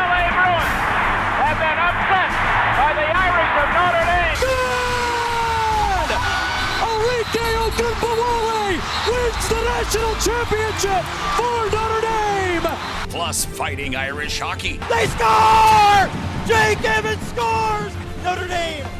UCLA Bruins have been upset by the Irish of Notre Dame. Good! Arike Ogunbowale wins the national championship for Notre Dame. Plus fighting Irish hockey. They score! Jake Evans scores! Notre Dame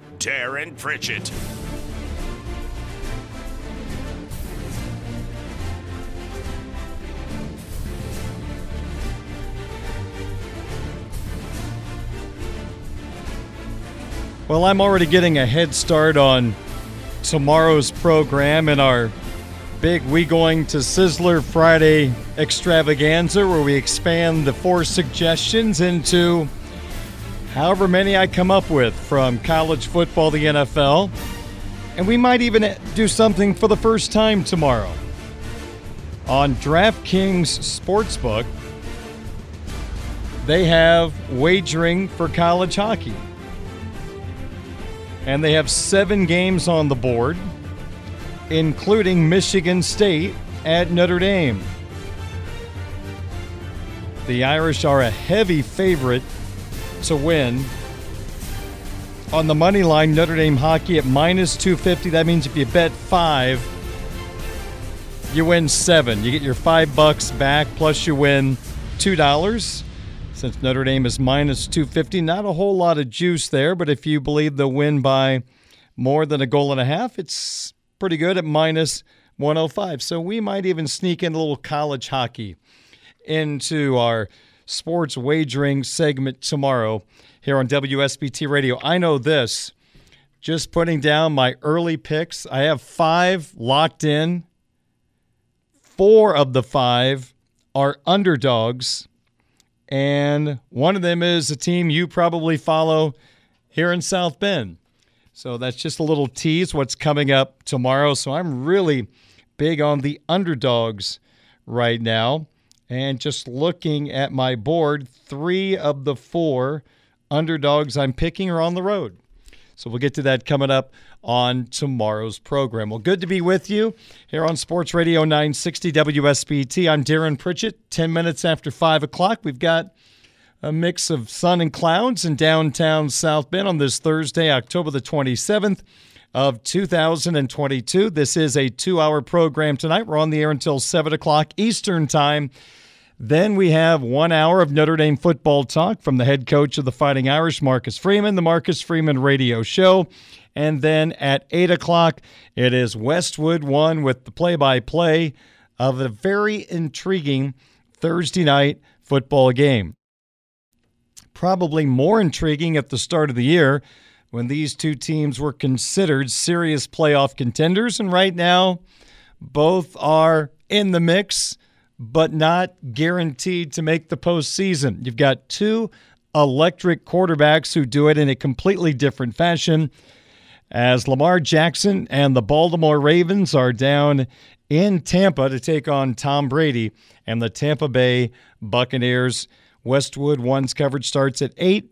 Darren Pritchett. Well, I'm already getting a head start on tomorrow's program and our big We Going to Sizzler Friday extravaganza where we expand the four suggestions into however many I come up with from college football, the NFL. And we might even do something for the first time tomorrow. On DraftKings Sportsbook, they have wagering for college hockey. And they have seven games on the board, including Michigan State at Notre Dame. The Irish are a heavy favorite to win. On the money line, Notre Dame hockey at minus 250. That means if you bet five, you win seven. You get your five bucks back, plus you win two dollars. Since Notre Dame is minus 250, not a whole lot of juice there, but if you believe they'll win by more than a goal and a half, it's pretty good at minus 105. So we might even sneak in a little college hockey into our sports wagering segment tomorrow here on WSBT Radio. I know this. Just putting down my early picks. I have five locked in. Four of the five are underdogs. And one of them is a team you probably follow here in South Bend. So that's just a little tease what's coming up tomorrow. So I'm really big on the underdogs right now. And just looking at my board, three of the four underdogs I'm picking are on the road. So we'll get to that coming up on tomorrow's program. Well, good to be with you here on Sports Radio 960 WSBT. I'm Darren Pritchett. 10 minutes after 5 o'clock, we've got a mix of sun and clouds in downtown South Bend on this Thursday, October the 27th of 2022. This is a two hour program tonight. We're on the air until 7 o'clock Eastern Time. Then we have one hour of Notre Dame football talk from the head coach of the Fighting Irish, Marcus Freeman, the Marcus Freeman Radio Show. And then at 8 o'clock, it is Westwood One with the play by play of a very intriguing Thursday night football game. Probably more intriguing at the start of the year when these two teams were considered serious playoff contenders. And right now, both are in the mix but not guaranteed to make the postseason. You've got two electric quarterbacks who do it in a completely different fashion. as Lamar Jackson and the Baltimore Ravens are down in Tampa to take on Tom Brady and the Tampa Bay Buccaneers. Westwood One's coverage starts at 8,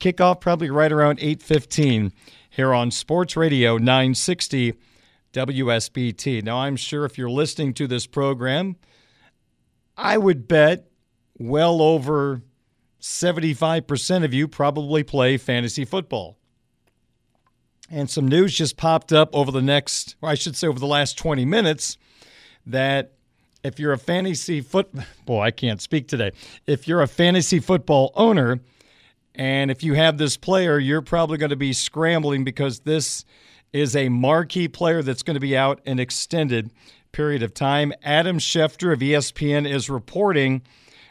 kickoff probably right around 8:15 here on Sports Radio 960 WSBT. Now I'm sure if you're listening to this program, I would bet well over 75% of you probably play fantasy football. And some news just popped up over the next, or I should say over the last 20 minutes, that if you're a fantasy foot boy, I can't speak today. If you're a fantasy football owner and if you have this player, you're probably going to be scrambling because this is a marquee player that's going to be out an extended period of time. Adam Schefter of ESPN is reporting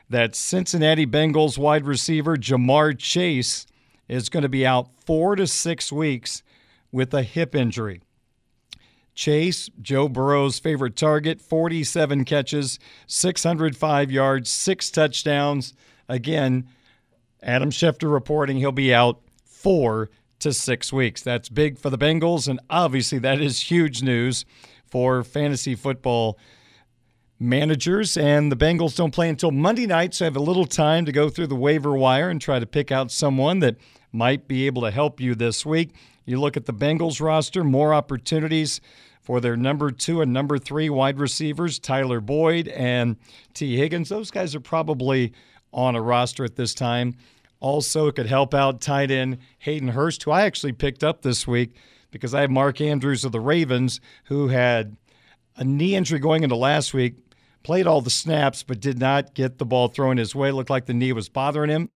that Cincinnati Bengals wide receiver Ja'Marr Chase is going to be out 4 to 6 weeks with a hip injury. Chase, Joe Burrow's favorite target, 47 catches, 605 yards, six touchdowns. Again, Adam Schefter reporting he'll be out four to six weeks. That's big for the Bengals, and obviously that is huge news for fantasy football managers. And the Bengals don't play until Monday night, so I have a little time to go through the waiver wire and try to pick out someone that might be able to help you this week. You look at the Bengals roster, more opportunities for their number two and number three wide receivers, Tyler Boyd and Tee Higgins. Those guys are probably on a roster at this time. Also, it could help out tight end Hayden Hurst, who I actually picked up this week because I have Mark Andrews of the Ravens, who had a knee injury going into last week, played all the snaps, but did not get the ball thrown his way. It Looked like the knee was bothering him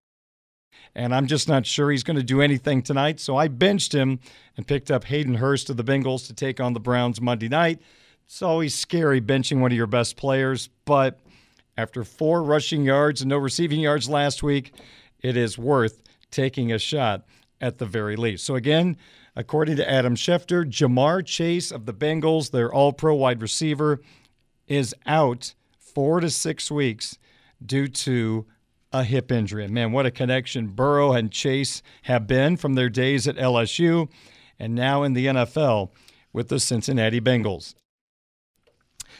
and I'm just not sure he's going to do anything tonight. So I benched him and picked up Hayden Hurst of the Bengals to take on the Browns Monday night. It's always scary benching one of your best players, but after four rushing yards and no receiving yards last week, it is worth taking a shot at the very least. So again, according to Adam Schefter, Ja'Marr Chase of the Bengals, their all-pro wide receiver, is out four to six weeks due to a hip injury. And man, what a connection Burrow and Chase have been from their days at LSU and now in the NFL with the Cincinnati Bengals.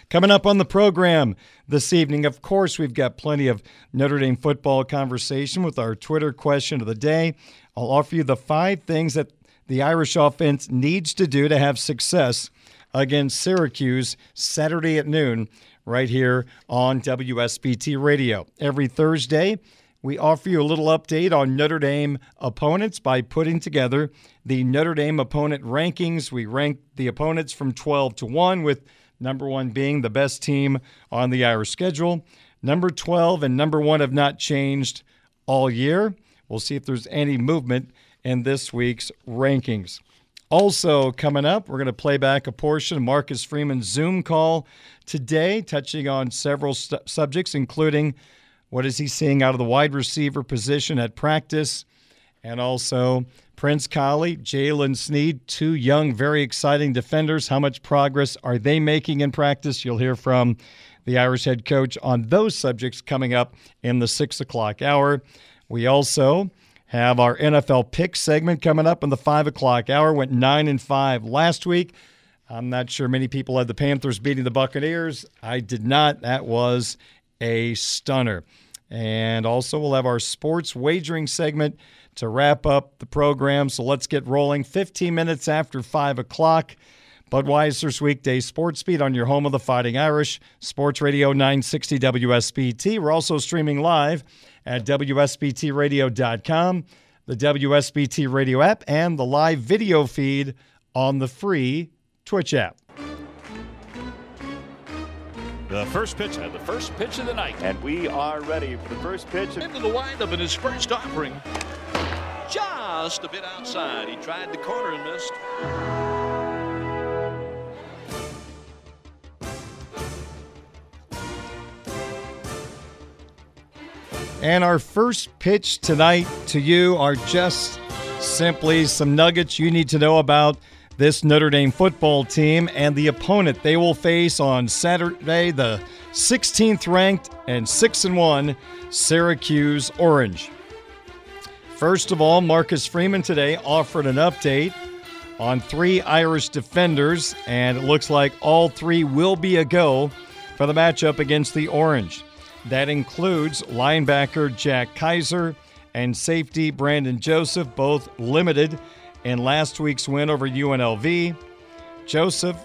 Coming up on the program this evening, of course, we've got plenty of Notre Dame football conversation with our Twitter question of the day. I'll offer you the five things that the Irish offense needs to do to have success against Syracuse Saturday at noon right here on WSBT Radio. Every Thursday, we offer you a little update on Notre Dame opponents by putting together the Notre Dame opponent rankings. We rank the opponents from 12 to 1, with number one being the best team on the Irish schedule. Number 12 and number one have not changed all year. We'll see if there's any movement in this week's rankings. Also, coming up, we're going to play back a portion of Marcus Freeman's Zoom call today, touching on several subjects, including what is he seeing out of the wide receiver position at practice, and also Prince Kollie, Jaylen Sneed, two young, very exciting defenders. How much progress are they making in practice? You'll hear from the Irish head coach on those subjects coming up in the six o'clock hour. We also have our NFL pick segment coming up in the five o'clock hour. Went nine and five last week. I'm not sure many people had the Panthers beating the Buccaneers. I did not. That was a stunner. And also, we'll have our sports wagering segment to wrap up the program. So let's get rolling. 15 minutes after 5 o'clock. Budweiser's weekday sports beat on your home of the Fighting Irish, Sports Radio 960 WSBT. We're also streaming live at WSBTradio.com, the WSBT radio app, and the live video feed on the free Twitch app. The first pitch, and the first pitch of the night. And we are ready for the first pitch. Into the windup in his first offering. Just a bit outside. He tried the corner and missed. And our first pitch tonight to you are just simply some nuggets you need to know about this Notre Dame football team and the opponent they will face on Saturday, the 16th ranked and 6 and 1 Syracuse Orange. First of all, Marcus Freeman today offered an update on three Irish defenders, and it looks like all three will be a go for the matchup against the Orange. That includes linebacker Jack Kaiser and safety Brandon Joseph, both limited in last week's win over UNLV. Joseph,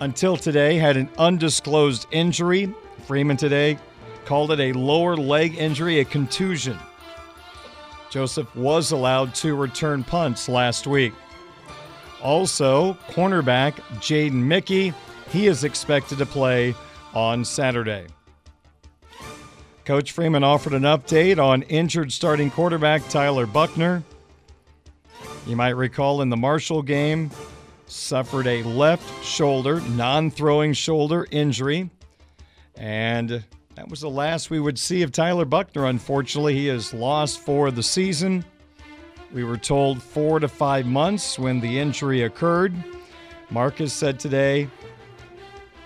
until today, had an undisclosed injury. Freeman today called it a lower leg injury, a contusion. Joseph was allowed to return punts last week. Also, cornerback Jaden Mickey, he is expected to play on Saturday. Coach Freeman offered an update on injured starting quarterback Tyler Buchner. You might recall in the Marshall game, suffered a left shoulder, non throwing shoulder injury. And that was the last we would see of Tyler Buchner. unfortunately. He is lost for the season. We were told four to five months when the injury occurred. Marcus said today,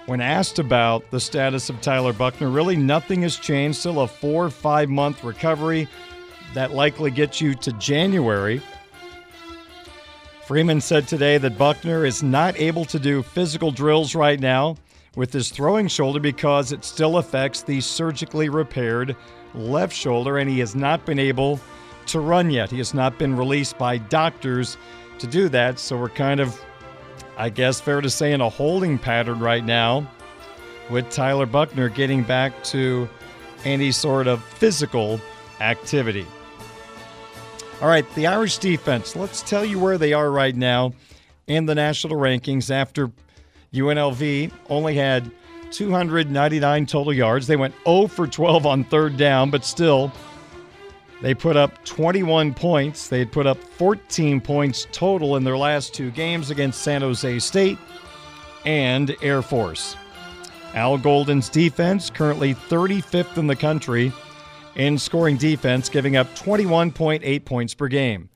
when asked about the status of Tyler Buchner, really nothing has changed. Still a four five month recovery. That likely gets you to January. Freeman said today that Buchner is not able to do physical drills right now with his throwing shoulder because it still affects the surgically repaired left shoulder, and he has not been able to run yet. He has not been released by doctors to do that, so we're kind of, I guess, fair to say, in a holding pattern right now with Tyler Buchner getting back to any sort of physical activity. All right, the Irish defense. Let's tell you where they are right now in the national rankings after UNLV only had 299 total yards. They went 0 for 12 on third down, but still, they put up 21 points. They had put up 14 points total in their last two games against San Jose State and Air Force. Al Golden's defense, currently 35th in the country in scoring defense, giving up 21.8 points per game.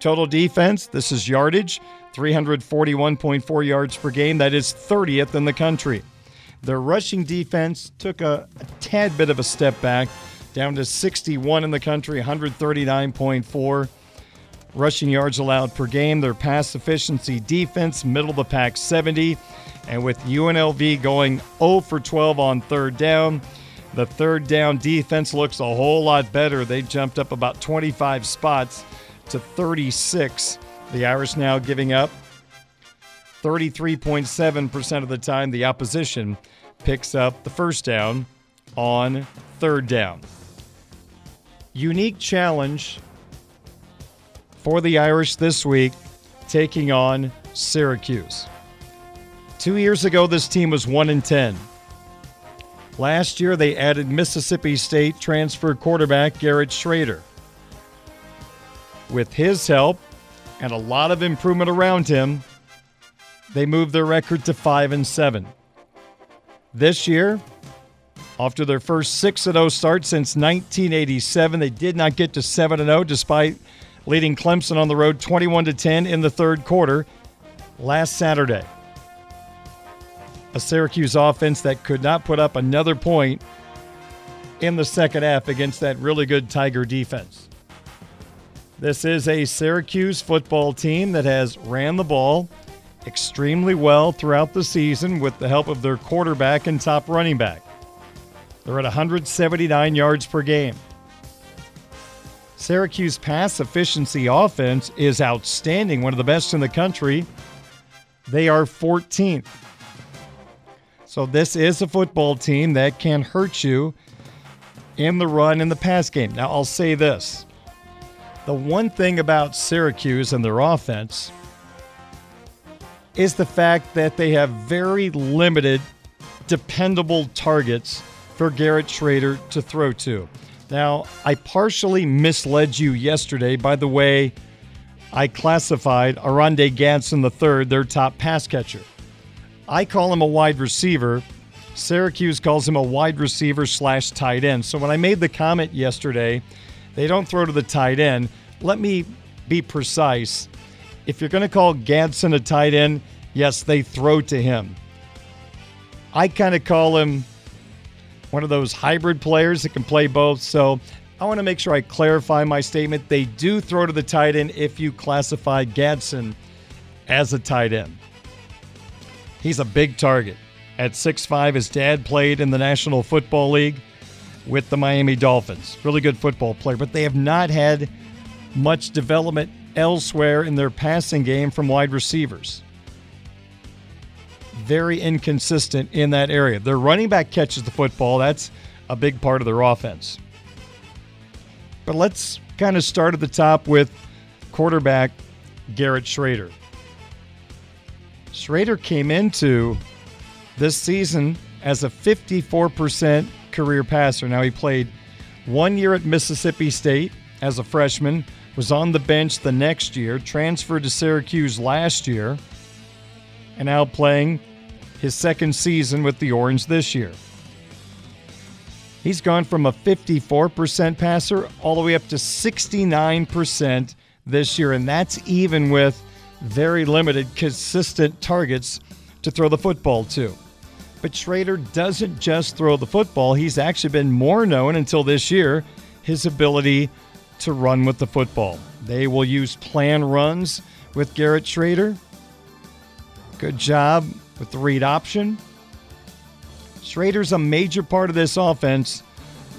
Total defense, this is yardage, 341.4 yards per game. That is 30th in the country. Their rushing defense took a, a tad bit of a step back, down to 61 in the country, 139.4 rushing yards allowed per game. Their pass efficiency defense, middle of the pack, 70. And with UNLV going 0 for 12 on third down, the third down defense looks a whole lot better. They jumped up about 25 spots to 36. The Irish now giving up 33.7% of the time the opposition picks up the first down on third down. Unique challenge for the Irish this week, taking on Syracuse. Two years ago, this team was 1 in 10. Last year, they added Mississippi State transfer quarterback Garrett Shrader. With his help and a lot of improvement around him, they moved their record to 5 and 7. This year, after their first 6 0 start since 1987, they did not get to 7 0 despite leading Clemson on the road 21 10 in the third quarter last Saturday. A Syracuse offense that could not put up another point in the second half against that really good Tiger defense. This is a Syracuse football team that has ran the ball extremely well throughout the season with the help of their quarterback and top running back. They're at 179 yards per game. Syracuse pass efficiency offense is outstanding, one of the best in the country. They are 14th. So this is a football team that can hurt you in the run in the pass game. Now I'll say this. The one thing about Syracuse and their offense is the fact that they have very limited dependable targets for Garrett Shrader to throw to. Now, I partially misled you yesterday by the way I classified Oronde Gadsden III, their top pass catcher. I call him a wide receiver. Syracuse calls him a wide receiver slash tight end. So when I made the comment yesterday, they don't throw to the tight end. Let me be precise. If you're going to call Gadsden a tight end, yes, they throw to him. I kind of call him one of those hybrid players that can play both. So I want to make sure I clarify my statement. They do throw to the tight end if you classify Gadsden as a tight end. He's a big target. At 6'5, his dad played in the National Football League with the Miami Dolphins. Really good football player, but they have not had much development elsewhere in their passing game from wide receivers. Very inconsistent in that area. Their running back catches the football. That's a big part of their offense. But let's kind of start at the top with quarterback Garrett Shrader. Shrader came into this season as a 54% career passer. Now, he played one year at Mississippi State as a freshman, was on the bench the next year, transferred to Syracuse last year, and now playing his second season with the Orange this year. He's gone from a 54% passer all the way up to 69% this year, and that's even with very limited, consistent targets to throw the football to. But Shrader doesn't just throw the football, he's actually been more known until this year his ability to run with the football. They will use plan runs with Garrett Shrader. Good job with the read option. Shrader's a major part of this offense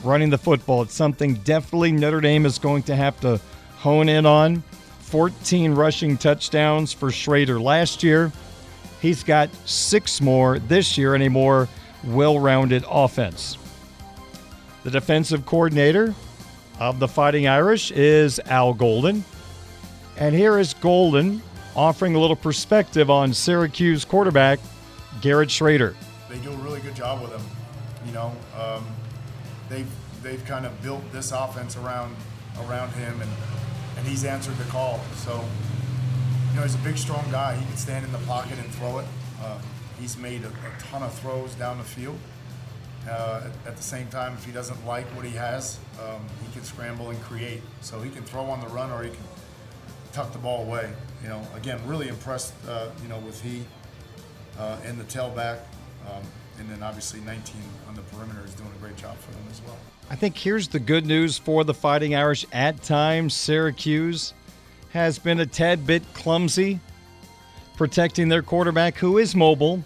running the football. It's something definitely Notre Dame is going to have to hone in on. 14 rushing touchdowns for Shrader last year. He's got six more this year in a more well rounded offense. The defensive coordinator of the Fighting Irish is Al Golden. And here is Golden offering a little perspective on Syracuse quarterback Garrett Shrader. They do a really good job with him. You know, um, they've they've kind of built this offense around around him, and and he's answered the call. So, you know, he's a big, strong guy. He can stand in the pocket and throw it. Uh, he's made a, a, ton of throws down the field. Uh, at, the same time, if he doesn't like what he has, um, he can scramble and create. So he can throw on the run or he can tuck the ball away. You know, again, really impressed. Uh, you know, with he uh, and the tailback. Um, and then obviously 19 on the perimeter is doing a great job for them as well. I think here's the good news for the Fighting Irish. At times, Syracuse has been a tad bit clumsy protecting their quarterback, who is mobile.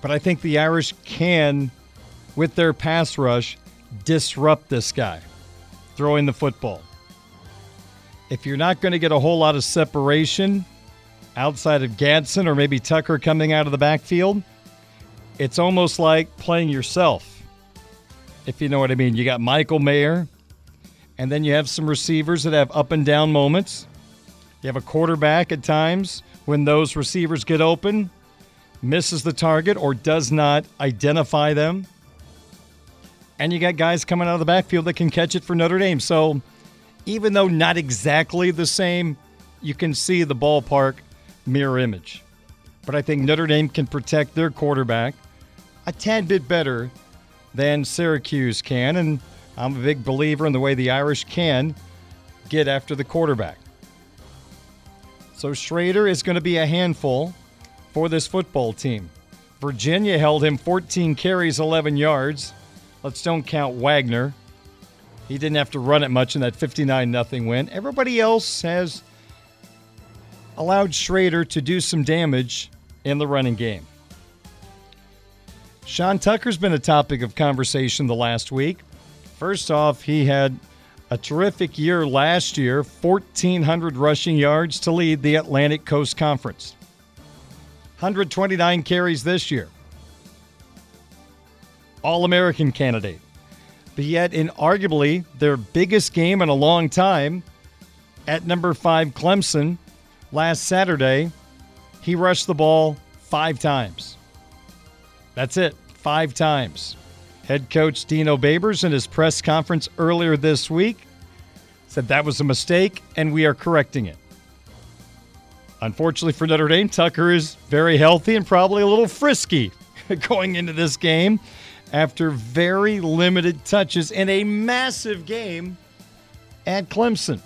But I think the Irish can, with their pass rush, disrupt this guy throwing the football. If you're not going to get a whole lot of separation outside of Gadsden or maybe Tucker coming out of the backfield, it's almost like playing yourself, if you know what I mean. You got Michael Mayer, and then you have some receivers that have up and down moments. You have a quarterback at times when those receivers get open, misses the target, or does not identify them. And you got guys coming out of the backfield that can catch it for Notre Dame. So even though not exactly the same, you can see the ballpark mirror image. But I think Notre Dame can protect their quarterback a tad bit better than Syracuse can. And I'm a big believer in the way the Irish can get after the quarterback. So Shrader is going to be a handful for this football team. Virginia held him 14 carries, 11 yards. Let's don't count Wagner. He didn't have to run it much in that 59 0 win. Everybody else has allowed Shrader to do some damage in the running game. Sean Tucker's been a topic of conversation the last week. First off, he had a terrific year last year 1,400 rushing yards to lead the Atlantic Coast Conference, 129 carries this year. All American candidate. But yet, in arguably their biggest game in a long time, at number five Clemson last Saturday, he rushed the ball five times. That's it, five times. Head coach Dino Babers in his press conference earlier this week said that was a mistake and we are correcting it. Unfortunately for Notre Dame, Tucker is very healthy and probably a little frisky going into this game after very limited touches in a massive game at Clemson.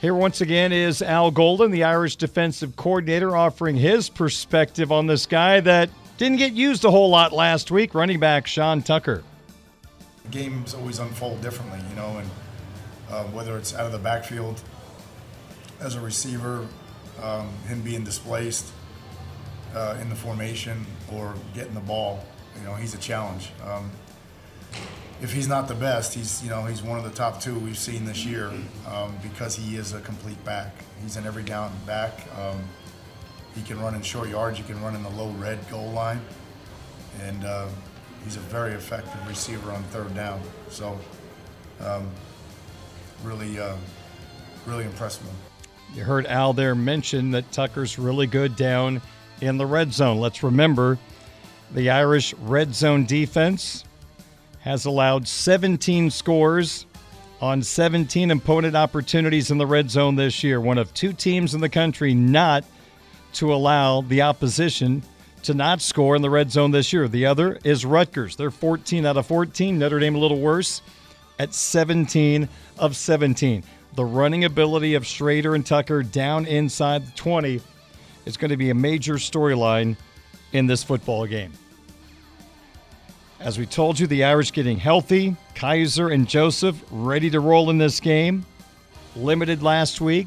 Here, once again, is Al Golden, the Irish defensive coordinator, offering his perspective on this guy that didn't get used a whole lot last week, running back Sean Tucker. games always unfold differently, you know, and uh, whether it's out of the backfield as a receiver, um, him being displaced uh, in the formation or getting the ball, you know, he's a challenge. Um, if he's not the best, he's you know he's one of the top two we've seen this year um, because he is a complete back. He's an every down back. Um, he can run in short yards. He can run in the low red goal line, and uh, he's a very effective receiver on third down. So, um, really, uh, really impressed me. You heard Al there mention that Tucker's really good down in the red zone. Let's remember the Irish red zone defense has allowed 17 scores on 17 opponent opportunities in the red zone this year. One of two teams in the country not to allow the opposition to not score in the red zone this year. The other is Rutgers. They're 14 out of 14. Notre Dame a little worse at 17 of 17. The running ability of Shrader and Tucker down inside the 20 is going to be a major storyline in this football game. As we told you, the Irish getting healthy. Kaiser and Joseph ready to roll in this game. Limited last week.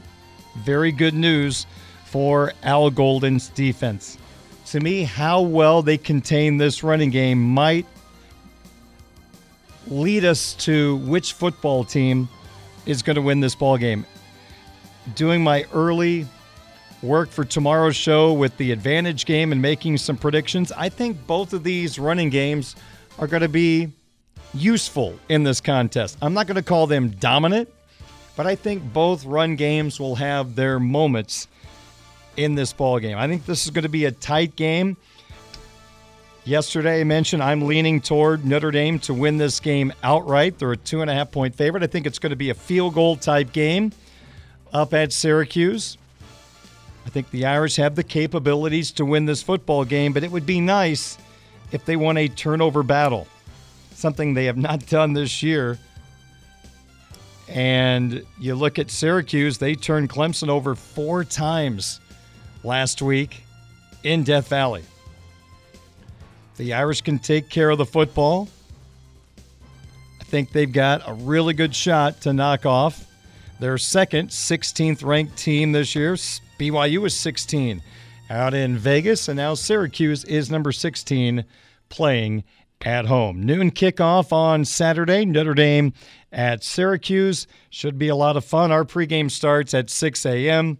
Very good news for Al Golden's defense. To me, how well they contain this running game might lead us to which football team is going to win this ball game. Doing my early work for tomorrow's show with the advantage game and making some predictions, I think both of these running games are going to be useful in this contest. I'm not going to call them dominant, but I think both run games will have their moments in this ball game. I think this is going to be a tight game. Yesterday, I mentioned I'm leaning toward Notre Dame to win this game outright. They're a two and a half point favorite. I think it's going to be a field goal type game up at Syracuse. I think the Irish have the capabilities to win this football game, but it would be nice if they won a turnover battle, something they have not done this year. And you look at Syracuse, they turned Clemson over four times last week in Death Valley. The Irish can take care of the football. I think they've got a really good shot to knock off their second 16th ranked team this year. BYU is 16 out in Vegas, and now Syracuse is number 16 playing at home. Noon kickoff on Saturday, Notre Dame at Syracuse. Should be a lot of fun. Our pregame starts at 6 a.m.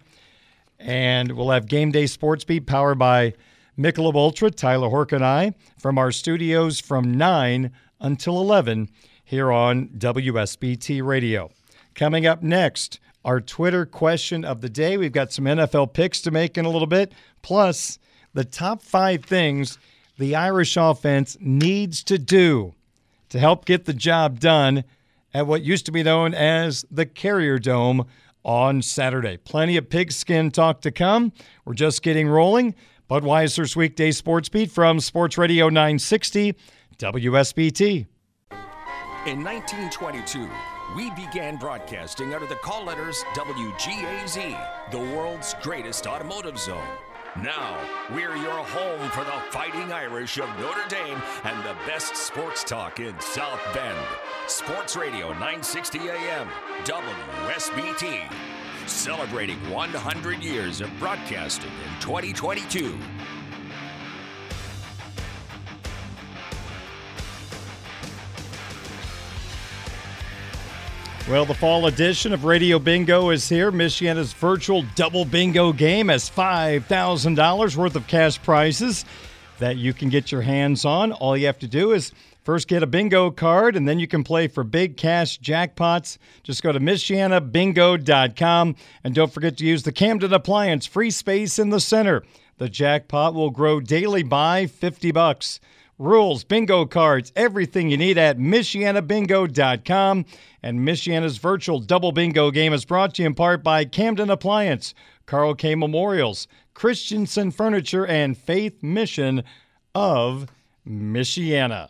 And we'll have Game Day Sports Beat powered by Michelob Ultra, Tyler Hork and I, from our studios from 9 until 11 here on WSBT Radio. Coming up next, our Twitter question of the day. We've got some NFL picks to make in a little bit, plus the top five things the Irish offense needs to do to help get the job done at what used to be known as the Carrier Dome on Saturday. Plenty of pigskin talk to come. We're just getting rolling. Budweiser's weekday sports beat from Sports Radio 960 WSBT. In 1922, we began broadcasting under the call letters WGAZ, the world's greatest automotive zone. Now, we're your home for the Fighting Irish of Notre Dame and the best sports talk in South Bend. Sports Radio 960 AM, WSBT. Celebrating 100 years of broadcasting in 2022. Well, the fall edition of Radio Bingo is here. Michiana's virtual double bingo game has $5,000 worth of cash prizes that you can get your hands on. All you have to do is first get a bingo card, and then you can play for big cash jackpots. Just go to MichianaBingo.com and don't forget to use the Camden Appliance free space in the center. The jackpot will grow daily by 50 bucks rules, bingo cards, everything you need at MichianaBingo.com. And Michiana's virtual double bingo game is brought to you in part by Camden Appliance, Carl K. Memorials, Christensen Furniture, and Faith Mission of Michiana.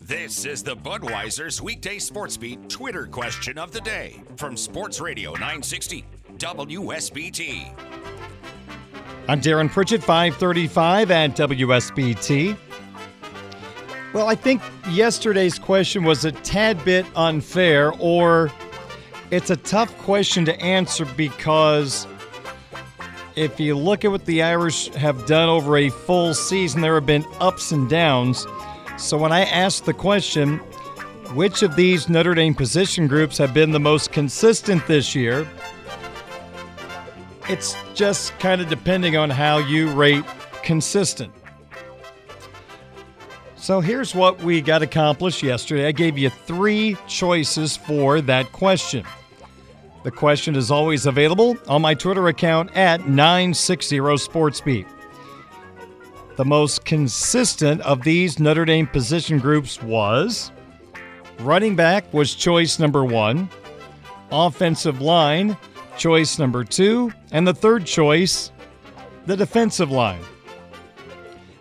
This is the Budweiser's weekday sports beat Twitter question of the day from Sports Radio 960 WSBT. I'm Darren Pritchett, 535 at WSBT. Well, I think yesterday's question was a tad bit unfair, or it's a tough question to answer because if you look at what the Irish have done over a full season, there have been ups and downs. So when I asked the question, which of these Notre Dame position groups have been the most consistent this year? It's just kind of depending on how you rate consistent. So here's what we got accomplished yesterday. I gave you three choices for that question. The question is always available on my Twitter account at 960SportsBeat. The most consistent of these Notre Dame position groups was running back was choice number one, offensive line, choice number two, and the third choice, the defensive line.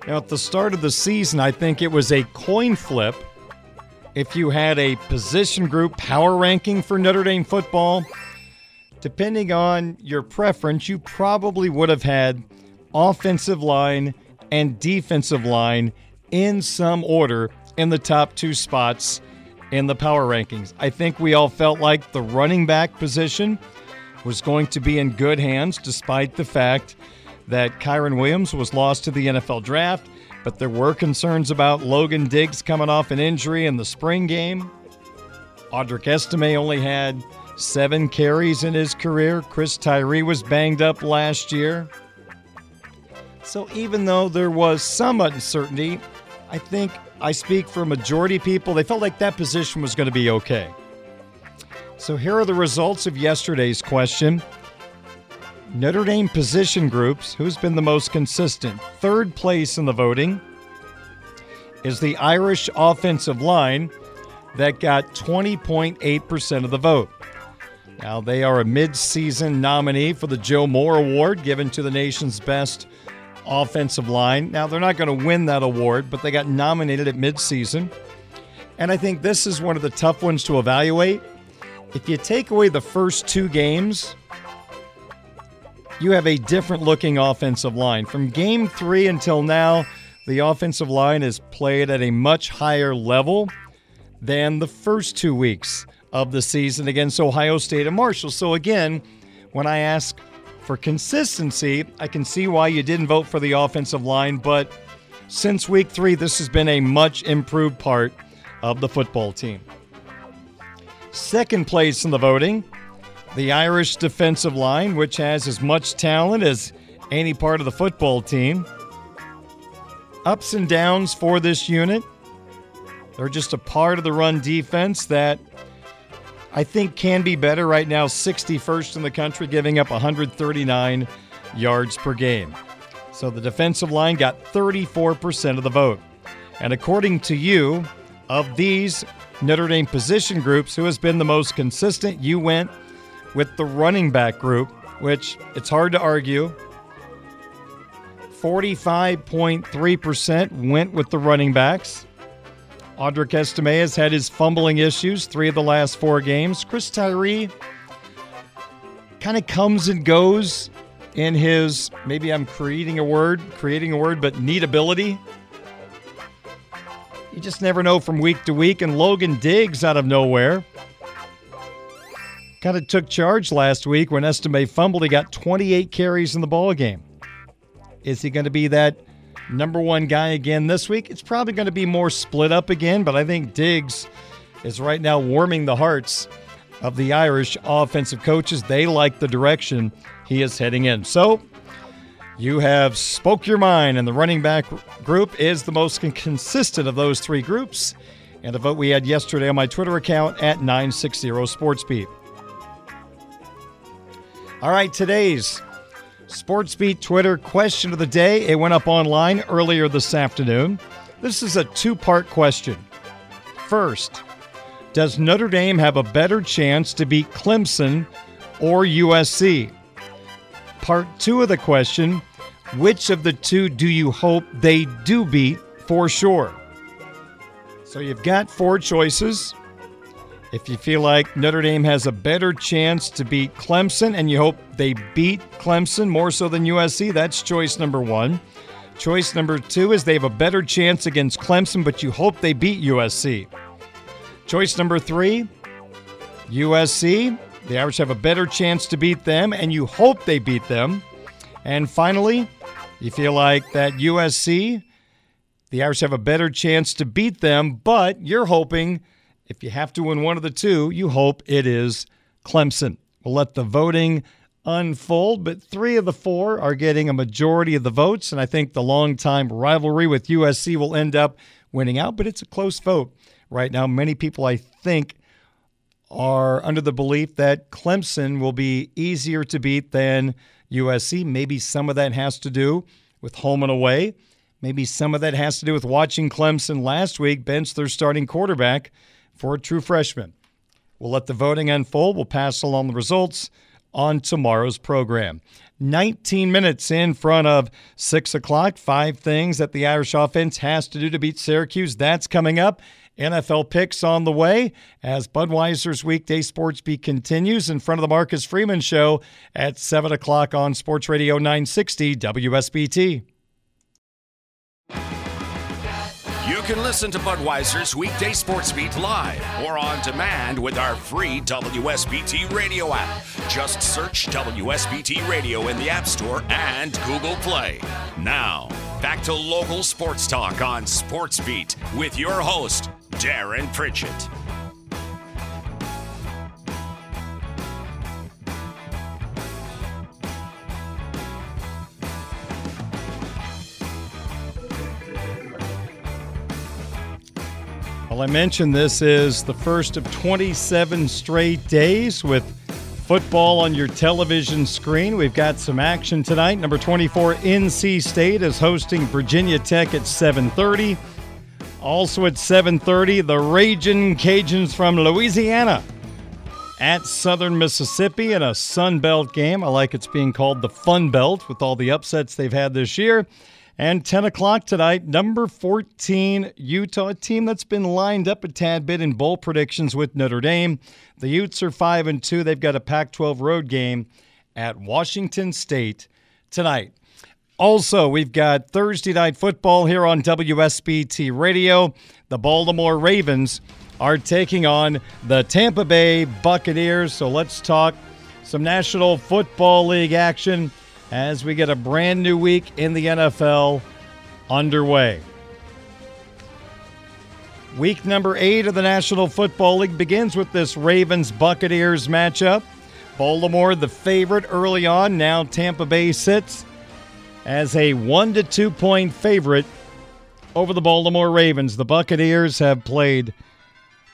Now, at the start of the season, I think it was a coin flip if you had a position group power ranking for Notre Dame football. Depending on your preference, you probably would have had offensive line and defensive line in some order in the top two spots in the power rankings. I think we all felt like the running back position was going to be in good hands despite the fact that Kyren Williams was lost to the NFL draft, but there were concerns about Logan Diggs coming off an injury in the spring game. Audric Estime only had seven carries in his career. Chris Tyree was banged up last year. So even though there was some uncertainty, I think I speak for majority people, they felt like that position was going to be okay. So here are the results of yesterday's question. Notre Dame position groups, who's been the most consistent? Third place in the voting is the Irish offensive line that got 20.8% of the vote. Now, they are a mid-season nominee for the Joe Moore Award given to the nation's best offensive line. Now, they're not going to win that award, but they got nominated at mid-season. And I think this is one of the tough ones to evaluate. If you take away the first two games, you have a different looking offensive line. From game three until now, the offensive line has played at a much higher level than the first two weeks of the season against Ohio State and Marshall. So, again, when I ask for consistency, I can see why you didn't vote for the offensive line, but since week three, this has been a much improved part of the football team. Second place in the voting the Irish defensive line, which has as much talent as any part of the football team. Ups and downs for this unit. They're just a part of the run defense that I think can be better right now, 61st in the country, giving up 139 yards per game. So the defensive line got 34% of the vote. And according to you, of these Notre Dame position groups, who has been the most consistent? You went with the running back group, which it's hard to argue. 45.3% went with the running backs. Audric Estime has had his fumbling issues three of the last four games. Chris Tyree kind of comes and goes in his, maybe I'm creating a word, creating a word, but neat ability. You just never know from week to week. And Logan Diggs out of nowhere kind of took charge last week when Estime fumbled. He got 28 carries in the ball game. Is he going to be that number one guy again this week? It's probably going to be more split up again, but I think Diggs is right now warming the hearts of the Irish offensive coaches. They like the direction he is heading in. So you have spoke your mind, and the running back group is the most consistent of those three groups. And the vote we had yesterday on my Twitter account at 960 SportsBeat. All right, today's SportsBeat Twitter question of the day. It went up online earlier this afternoon. This is a two part question. First, does Notre Dame have a better chance to beat Clemson or USC? Part two of the question which of the two do you hope they do beat for sure? So you've got four choices. If you feel like Notre Dame has a better chance to beat Clemson and you hope they beat Clemson more so than USC, that's choice number one. Choice number two is they have a better chance against Clemson, but you hope they beat USC. Choice number three, USC. The Irish have a better chance to beat them, and you hope they beat them. And finally, you feel like that USC, the Irish have a better chance to beat them, but you're hoping if you have to win one of the two, you hope it is Clemson. We'll let the voting unfold, but three of the four are getting a majority of the votes, and I think the longtime rivalry with USC will end up winning out, but it's a close vote right now. Many people, I think, are under the belief that Clemson will be easier to beat than USC. Maybe some of that has to do with home and away. Maybe some of that has to do with watching Clemson last week bench their starting quarterback for a true freshman. We'll let the voting unfold. We'll pass along the results on tomorrow's program. 19 minutes in front of 6 o'clock. Five things that the Irish offense has to do to beat Syracuse. That's coming up. NFL picks on the way as Budweiser's weekday sports beat continues in front of the Marcus Freeman Show at 7 o'clock on Sports Radio 960 WSBT. You can listen to Budweiser's weekday sports beat live or on demand with our free WSBT radio app. Just search WSBT Radio in the App Store and Google Play. Now, back to local sports talk on Sports Beat with your host, Darren Pritchett. Well, I mentioned this is the first of 27 straight days with football on your television screen. We've got some action tonight. Number 24 NC State is hosting Virginia Tech at 7:30. Also at 7:30, the Raging Cajuns from Louisiana at Southern Mississippi in a Sun Belt game. I like it's being called the Fun Belt with all the upsets they've had this year. And 10 o'clock tonight, number 14 Utah, a team that's been lined up a tad bit in bowl predictions with Notre Dame. The Utes are 5 and 2. They've got a Pac 12 road game at Washington State tonight. Also, we've got Thursday night football here on WSBT Radio. The Baltimore Ravens are taking on the Tampa Bay Buccaneers. So let's talk some National Football League action as we get a brand new week in the NFL underway. Week number eight of the National Football League begins with this Ravens Buccaneers matchup. Baltimore, the favorite early on. Now Tampa Bay sits as a one to two point favorite over the Baltimore Ravens. The Buccaneers have played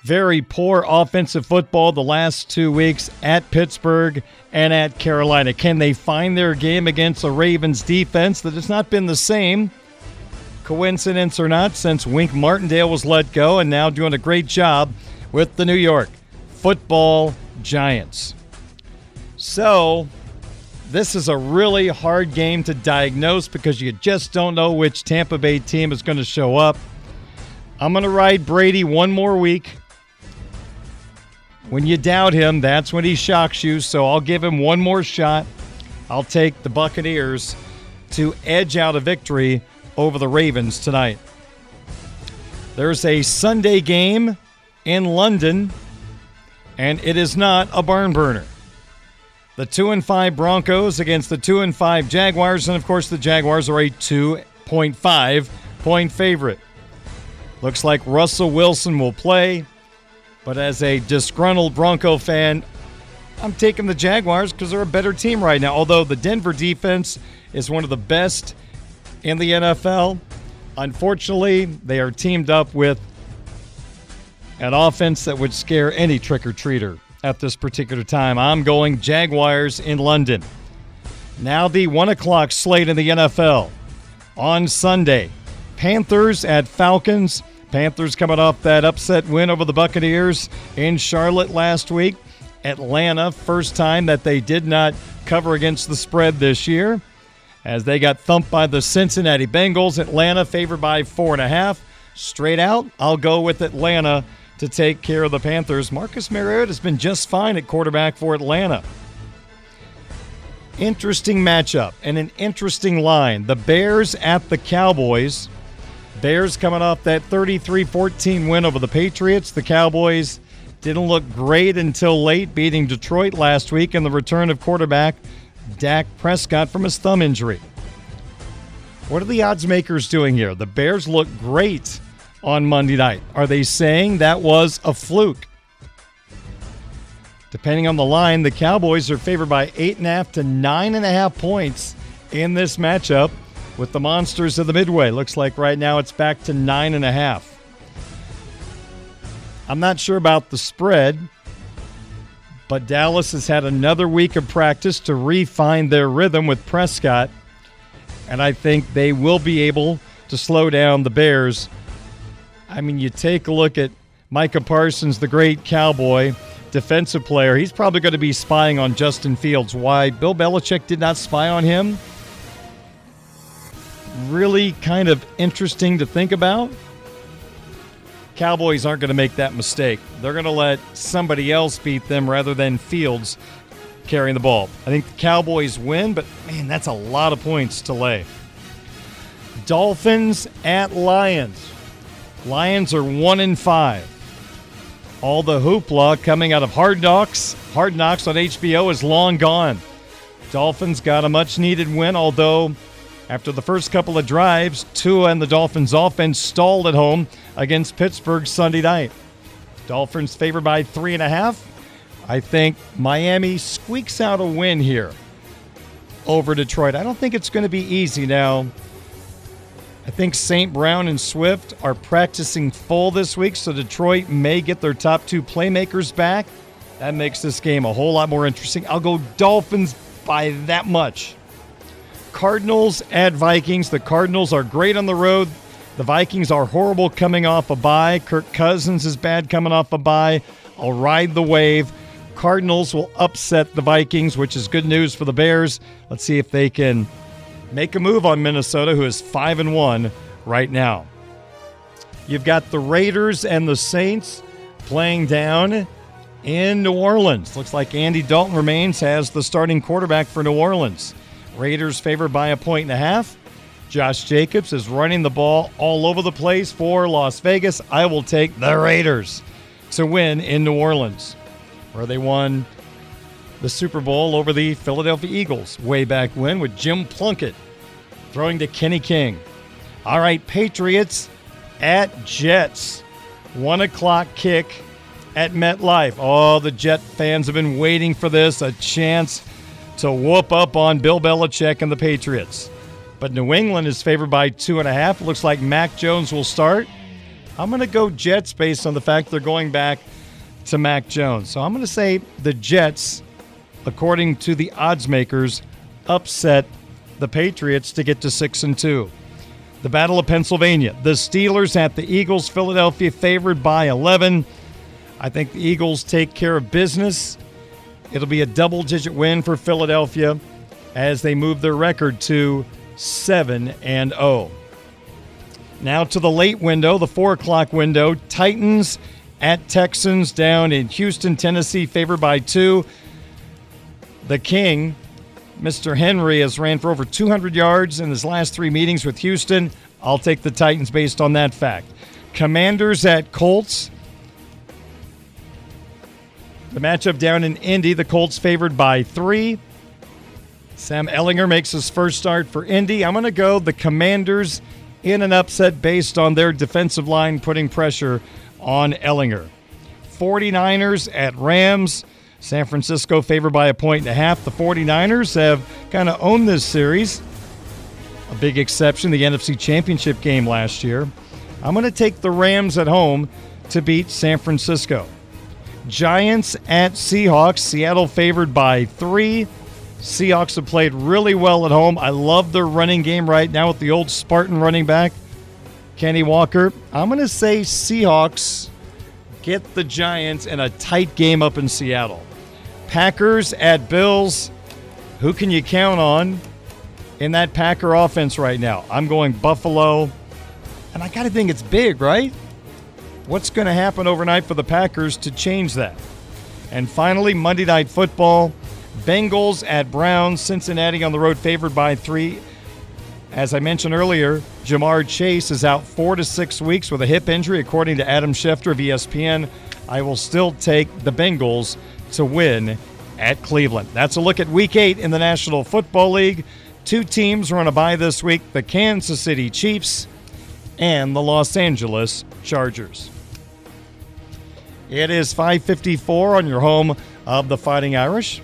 very poor offensive football the last two weeks at Pittsburgh and at Carolina. Can they find their game against the Ravens defense that has not been the same? Coincidence or not, since Wink Martindale was let go and now doing a great job with the New York football Giants. So, this is a really hard game to diagnose because you just don't know which Tampa Bay team is going to show up. I'm going to ride Brady one more week. When you doubt him, that's when he shocks you. So I'll give him one more shot. I'll take the Buccaneers to edge out a victory over the Ravens tonight. There's a Sunday game in London, and it is not a barn burner. The 2 and 5 Broncos against the 2 and 5 Jaguars, and of course, the Jaguars are a 2.5 point favorite. Looks like Russell Wilson will play. But as a disgruntled Bronco fan, I'm taking the Jaguars because they're a better team right now. Although the Denver defense is one of the best in the NFL, unfortunately, they are teamed up with an offense that would scare any trick or treater at this particular time. I'm going Jaguars in London. Now, the one o'clock slate in the NFL on Sunday Panthers at Falcons. Panthers coming off that upset win over the Buccaneers in Charlotte last week. Atlanta, first time that they did not cover against the spread this year, as they got thumped by the Cincinnati Bengals. Atlanta favored by four and a half. Straight out, I'll go with Atlanta to take care of the Panthers. Marcus Mariota has been just fine at quarterback for Atlanta. Interesting matchup and an interesting line. The Bears at the Cowboys. Bears coming off that 33 14 win over the Patriots. The Cowboys didn't look great until late, beating Detroit last week, and the return of quarterback Dak Prescott from his thumb injury. What are the odds makers doing here? The Bears look great on Monday night. Are they saying that was a fluke? Depending on the line, the Cowboys are favored by eight and a half to nine and a half points in this matchup with the Monsters of the Midway. Looks like right now it's back to nine and a half. I'm not sure about the spread, but Dallas has had another week of practice to refine their rhythm with Prescott, and I think they will be able to slow down the Bears. I mean, you take a look at Micah Parsons, the great cowboy defensive player. He's probably going to be spying on Justin Fields. Why Bill Belichick did not spy on him? Really kind of interesting to think about. Cowboys aren't going to make that mistake. They're going to let somebody else beat them rather than Fields carrying the ball. I think the Cowboys win, but man, that's a lot of points to lay. Dolphins at Lions. Lions are 1 in 5. All the hoopla coming out of Hard Knocks, Hard Knocks on HBO is long gone. Dolphins got a much needed win, although after the first couple of drives, Tua and the Dolphins offense stalled at home against Pittsburgh Sunday night. Dolphins favored by three and a half. I think Miami squeaks out a win here over Detroit. I don't think it's going to be easy now. I think St. Brown and Swift are practicing full this week, so Detroit may get their top two playmakers back. That makes this game a whole lot more interesting. I'll go Dolphins by that much. Cardinals at Vikings. The Cardinals are great on the road. The Vikings are horrible coming off a bye. Kirk Cousins is bad coming off a bye. I'll ride the wave. Cardinals will upset the Vikings, which is good news for the Bears. Let's see if they can make a move on Minnesota, who is 5 and 1 right now. You've got the Raiders and the Saints playing down in New Orleans. Looks like Andy Dalton remains as the starting quarterback for New Orleans. Raiders favored by a point and a half. Josh Jacobs is running the ball all over the place for Las Vegas. I will take the Raiders to win in New Orleans, where they won the Super Bowl over the Philadelphia Eagles way back when with Jim Plunkett throwing to Kenny King. All right, Patriots at Jets. One o'clock kick at MetLife. Oh, the Jet fans have been waiting for this a chance to whoop up on Bill Belichick and the Patriots. But New England is favored by two and a half. Looks like Mac Jones will start. I'm going to go Jets based on the fact they're going back to Mac Jones. So I'm going to say the Jets, according to the odds makers, upset the Patriots to get to six and two. The Battle of Pennsylvania. The Steelers at the Eagles. Philadelphia favored by 11. I think the Eagles take care of business. It'll be a double digit win for Philadelphia as they move their record to 7 and 0. Now to the late window, the 4 o'clock window. Titans at Texans down in Houston, Tennessee, favored by two. The King, Mr. Henry, has ran for over 200 yards in his last three meetings with Houston. I'll take the Titans based on that fact. Commanders at Colts. The matchup down in Indy, the Colts favored by three. Sam Ehlinger makes his first start for Indy. I'm going to go the Commanders in an upset based on their defensive line putting pressure on Ehlinger. 49ers at Rams. San Francisco favored by a point and a half. The 49ers have kind of owned this series. A big exception, the NFC Championship game last year. I'm going to take the Rams at home to beat San Francisco. Giants at Seahawks. Seattle favored by three. Seahawks have played really well at home. I love their running game right now with the old Spartan running back, Kenny Walker. I'm going to say Seahawks get the Giants in a tight game up in Seattle. Packers at Bills. Who can you count on in that Packer offense right now? I'm going Buffalo. And I got to think it's big, right? What's going to happen overnight for the Packers to change that? And finally, Monday Night Football. Bengals at Browns. Cincinnati on the road favored by three. As I mentioned earlier, Ja'Marr Chase is out four to six weeks with a hip injury, according to Adam Schefter of ESPN. I will still take the Bengals to win at Cleveland. That's a look at week eight in the National Football League. Two teams are on a bye this week the Kansas City Chiefs and the Los Angeles Chargers. It is 554 on your home of the Fighting Irish.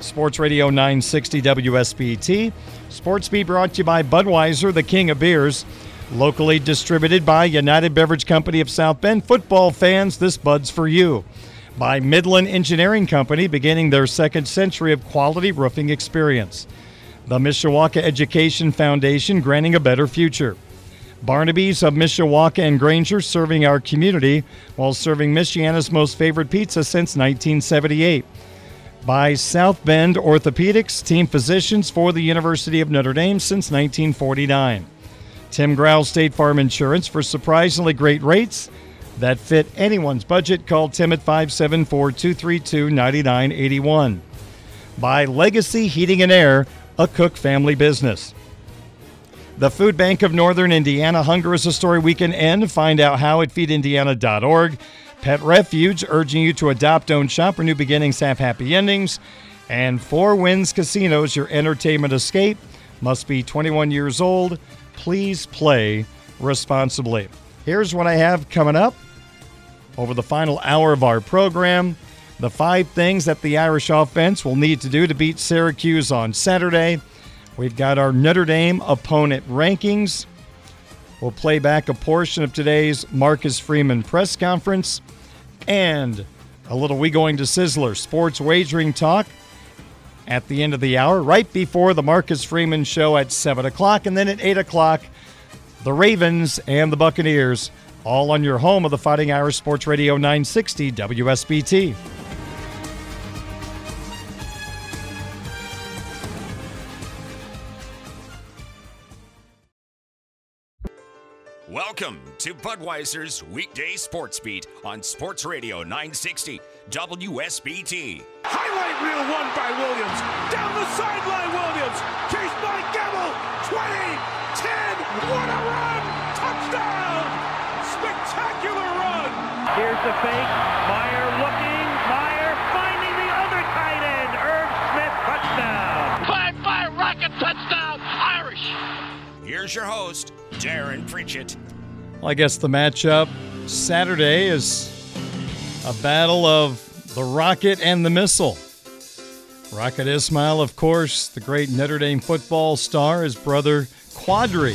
Sports Radio 960 WSBT. Sports Beat brought to you by Budweiser, the king of beers. Locally distributed by United Beverage Company of South Bend. Football fans, this Bud's for you. By Midland Engineering Company, beginning their second century of quality roofing experience. The Mishawaka Education Foundation, granting a better future. Barnaby's of Mishawaka and Granger serving our community while serving Michiana's most favorite pizza since 1978. By South Bend Orthopedics, team physicians for the University of Notre Dame since 1949. Tim Growl State Farm Insurance for surprisingly great rates that fit anyone's budget. Call Tim at 574 232 9981. By Legacy Heating and Air, a Cook family business. The Food Bank of Northern Indiana Hunger is a Story Weekend End. Find out how at feedindiana.org. Pet Refuge urging you to adopt, own, shop, or new beginnings have happy endings. And Four Winds Casinos, your entertainment escape, must be 21 years old. Please play responsibly. Here's what I have coming up over the final hour of our program. The five things that the Irish offense will need to do to beat Syracuse on Saturday. We've got our Notre Dame opponent rankings. We'll play back a portion of today's Marcus Freeman press conference and a little We Going to Sizzler sports wagering talk at the end of the hour, right before the Marcus Freeman show at 7 o'clock. And then at 8 o'clock, the Ravens and the Buccaneers, all on your home of the Fighting Irish Sports Radio 960 WSBT. Welcome to Budweiser's weekday sports beat on Sports Radio 960 WSBT. Highlight reel won by Williams. Down the sideline, Williams. Chased by Gamble. 20, Here's the fake. Mirer looking. Mirer finding the other tight end. Irv Smith touchdown. Five, five, rocket touchdown. Irish. Here's your host, Darren Pritchett. Well, I guess the matchup Saturday is a battle of the rocket and the missile. Rocket Ismail, of course, the great Notre Dame football star, his brother Qadry,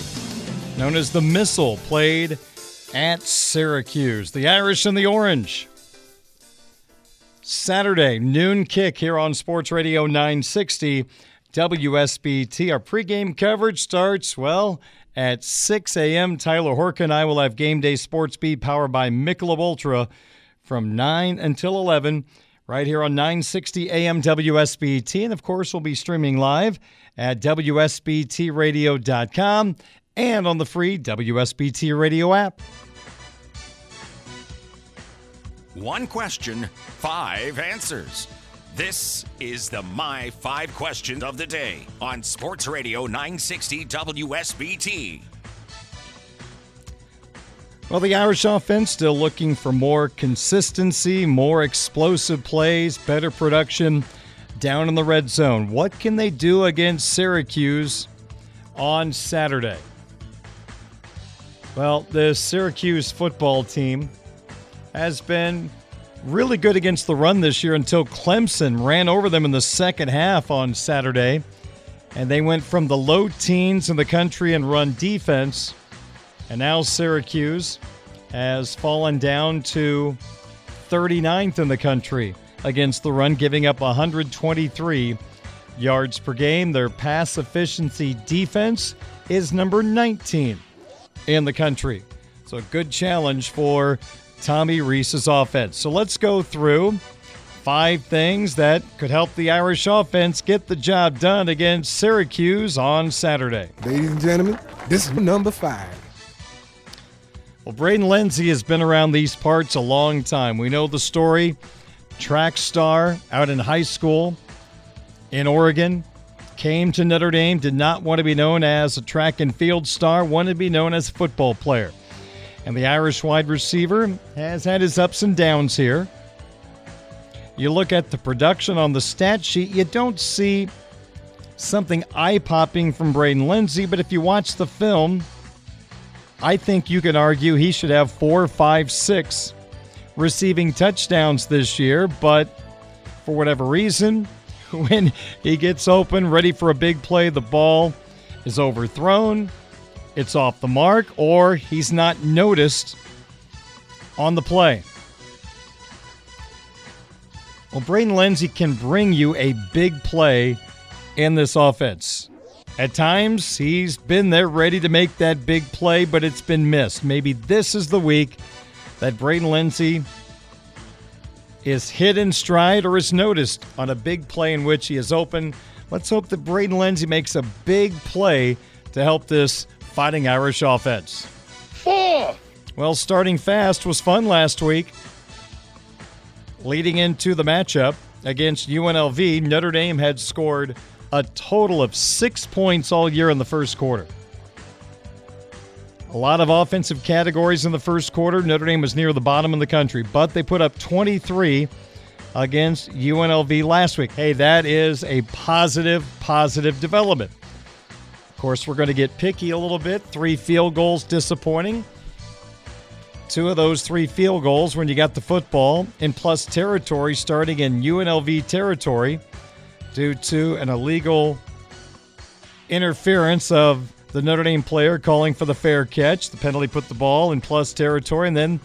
known as the missile, played at Syracuse. The Irish and the Orange. Saturday, noon kick here on Sports Radio 960 WSBT. Our pregame coverage starts, well, at 6 a.m. Tyler Horka and I will have Game Day Sports Beat powered by Michelob Ultra from 9 until 11 right here on 960 AM WSBT. And of course, we'll be streaming live at WSBTradio.com and on the free WSBT radio app. One question, five answers. This is the My Five Questions of the Day on Sports Radio 960 WSBT. Well, the Irish offense still looking for more consistency, more explosive plays, better production down in the red zone. What can they do against Syracuse on Saturday? Well, the Syracuse football team has been really good against the run this year until Clemson ran over them in the second half on Saturday. And they went from the low teens in the country in run defense. And now Syracuse has fallen down to 39th in the country against the run, giving up 123 yards per game. Their pass efficiency defense is number 19 in the country. So, a good challenge for Tommy Rees's offense. So let's go through five things that could help the Irish offense get the job done against Syracuse on Saturday. Ladies and gentlemen, this is number five. Well, Braden Lenzy has been around these parts a long time. We know the story. Track star out in high school, in Oregon, came to Notre Dame, did not want to be known as a track and field star, wanted to be known as a football player. And the Irish wide receiver has had his ups and downs here. You look at the production on the stat sheet, you don't see something eye popping from Braden Lenzy, but if you watch the film, I think you can argue he should have four, five, six receiving touchdowns this year, but for whatever reason, when he gets open, ready for a big play, the ball is overthrown, it's off the mark, or he's not noticed on the play. Well, Braden Lenzy can bring you a big play in this offense. At times, he's been there ready to make that big play, but it's been missed. Maybe this is the week that Braden Lenzy is hit in stride or is noticed on a big play in which he is open. Let's hope that Braden Lenzy makes a big play to help this Fighting Irish offense. Four. Well, starting fast was fun last week. Leading into the matchup against UNLV, Notre Dame had scored a total of six points all year in the first quarter. A lot of offensive categories in the first quarter. Notre Dame was near the bottom in the country, but they put up 23 against UNLV last week. Hey, that is a positive, positive development. Of course, we're going to get picky a little bit. Three field goals disappointing. Two of those three field goals when you got the football in plus territory starting in UNLV territory due to an illegal interference of the Notre Dame player calling for the fair catch. The penalty put the ball in plus territory, and then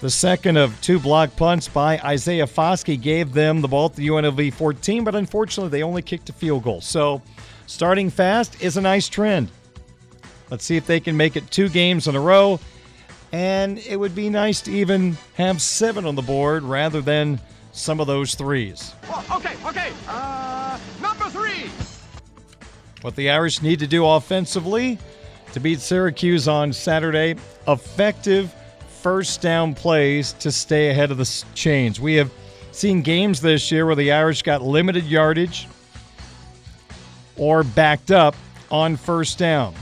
the second of two block punts by Isaiah Foskey gave them the ball at the UNLV 14, but unfortunately they only kicked a field goal. So starting fast is a nice trend. Let's see if they can make it two games in a row. And it would be nice to even have seven on the board rather than some of those threes. okay, okay. Uh, number three. What the Irish need to do offensively to beat Syracuse on Saturday effective first down plays to stay ahead of the chains. We have seen games this year where the Irish got limited yardage or backed up on first down,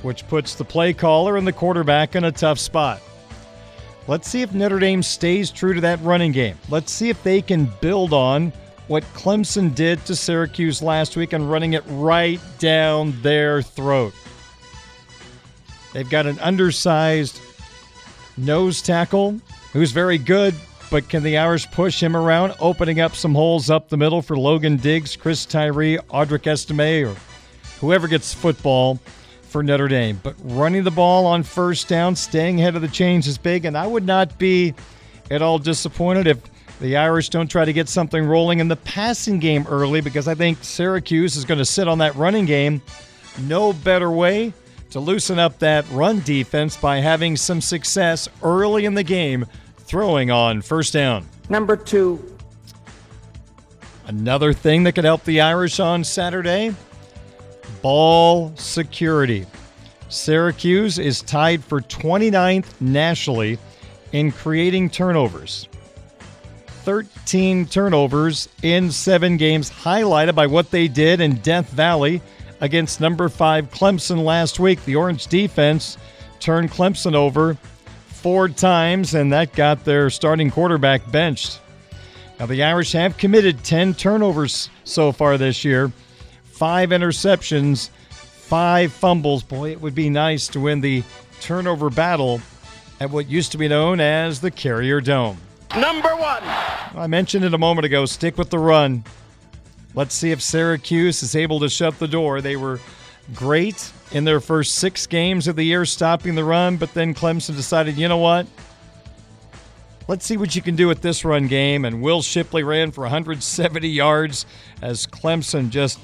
which puts the play caller and the quarterback in a tough spot. Let's see if Notre Dame stays true to that running game. Let's see if they can build on what Clemson did to Syracuse last week and running it right down their throat. They've got an undersized nose tackle who's very good, but can the Irish push him around, opening up some holes up the middle for Logan Diggs, Chris Tyree, Audric Estime, or whoever gets football for Notre Dame. But running the ball on first down, staying ahead of the chains is big, and I would not be at all disappointed if the Irish don't try to get something rolling in the passing game early because I think Syracuse is going to sit on that running game. No better way to loosen up that run defense by having some success early in the game throwing on first down. Number two. Another thing that could help the Irish on Saturday ball security. Syracuse is tied for 29th nationally in creating turnovers. 13 turnovers in seven games, highlighted by what they did in Death Valley against number five Clemson last week. The Orange defense turned Clemson over four times, and that got their starting quarterback benched. Now, the Irish have committed 10 turnovers so far this year, five interceptions, five fumbles. Boy, it would be nice to win the turnover battle at what used to be known as the Carrier Dome. Number one. I mentioned it a moment ago stick with the run. Let's see if Syracuse is able to shut the door. They were great in their first six games of the year stopping the run, but then Clemson decided, you know what? Let's see what you can do with this run game. And Will Shipley ran for 170 yards as Clemson just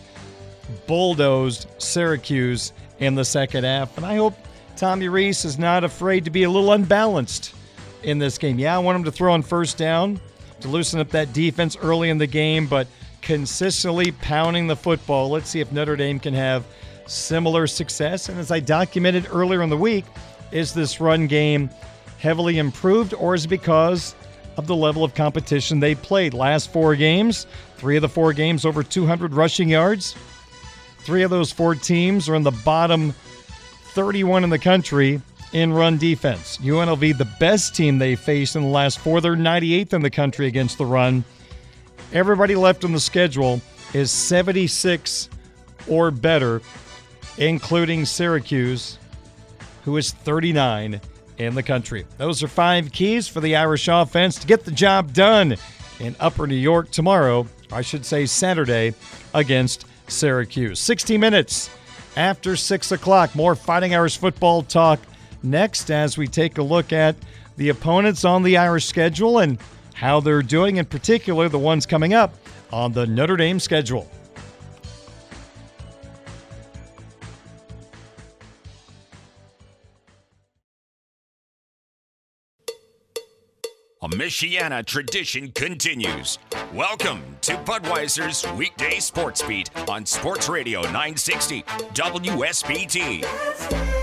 bulldozed Syracuse in the second half. And I hope Tommy Rees is not afraid to be a little unbalanced in this game. Yeah, I want him to throw on first down to loosen up that defense early in the game, but consistently pounding the football. Let's see if Notre Dame can have similar success. And as I documented earlier in the week, is this run game heavily improved, or is it because of the level of competition they played. Last four games, three of the four games over 200 rushing yards. Three of those four teams are in the bottom 31 in the country in run defense. UNLV, the best team they faced in the last four, they're 98th in the country against the run. Everybody left on the schedule is 76 or better, including Syracuse, who is 39 in the country. Those are five keys for the Irish offense to get the job done in Upper New York tomorrow, I should say Saturday, against Syracuse. 60 minutes after 6 o'clock. More Fighting Irish football talk next as we take a look at the opponents on the Irish schedule and how they're doing, in particular, the ones coming up on the Notre Dame schedule. A Michiana tradition continues. Welcome to Budweiser's weekday sports beat on Sports Radio 960 WSBT.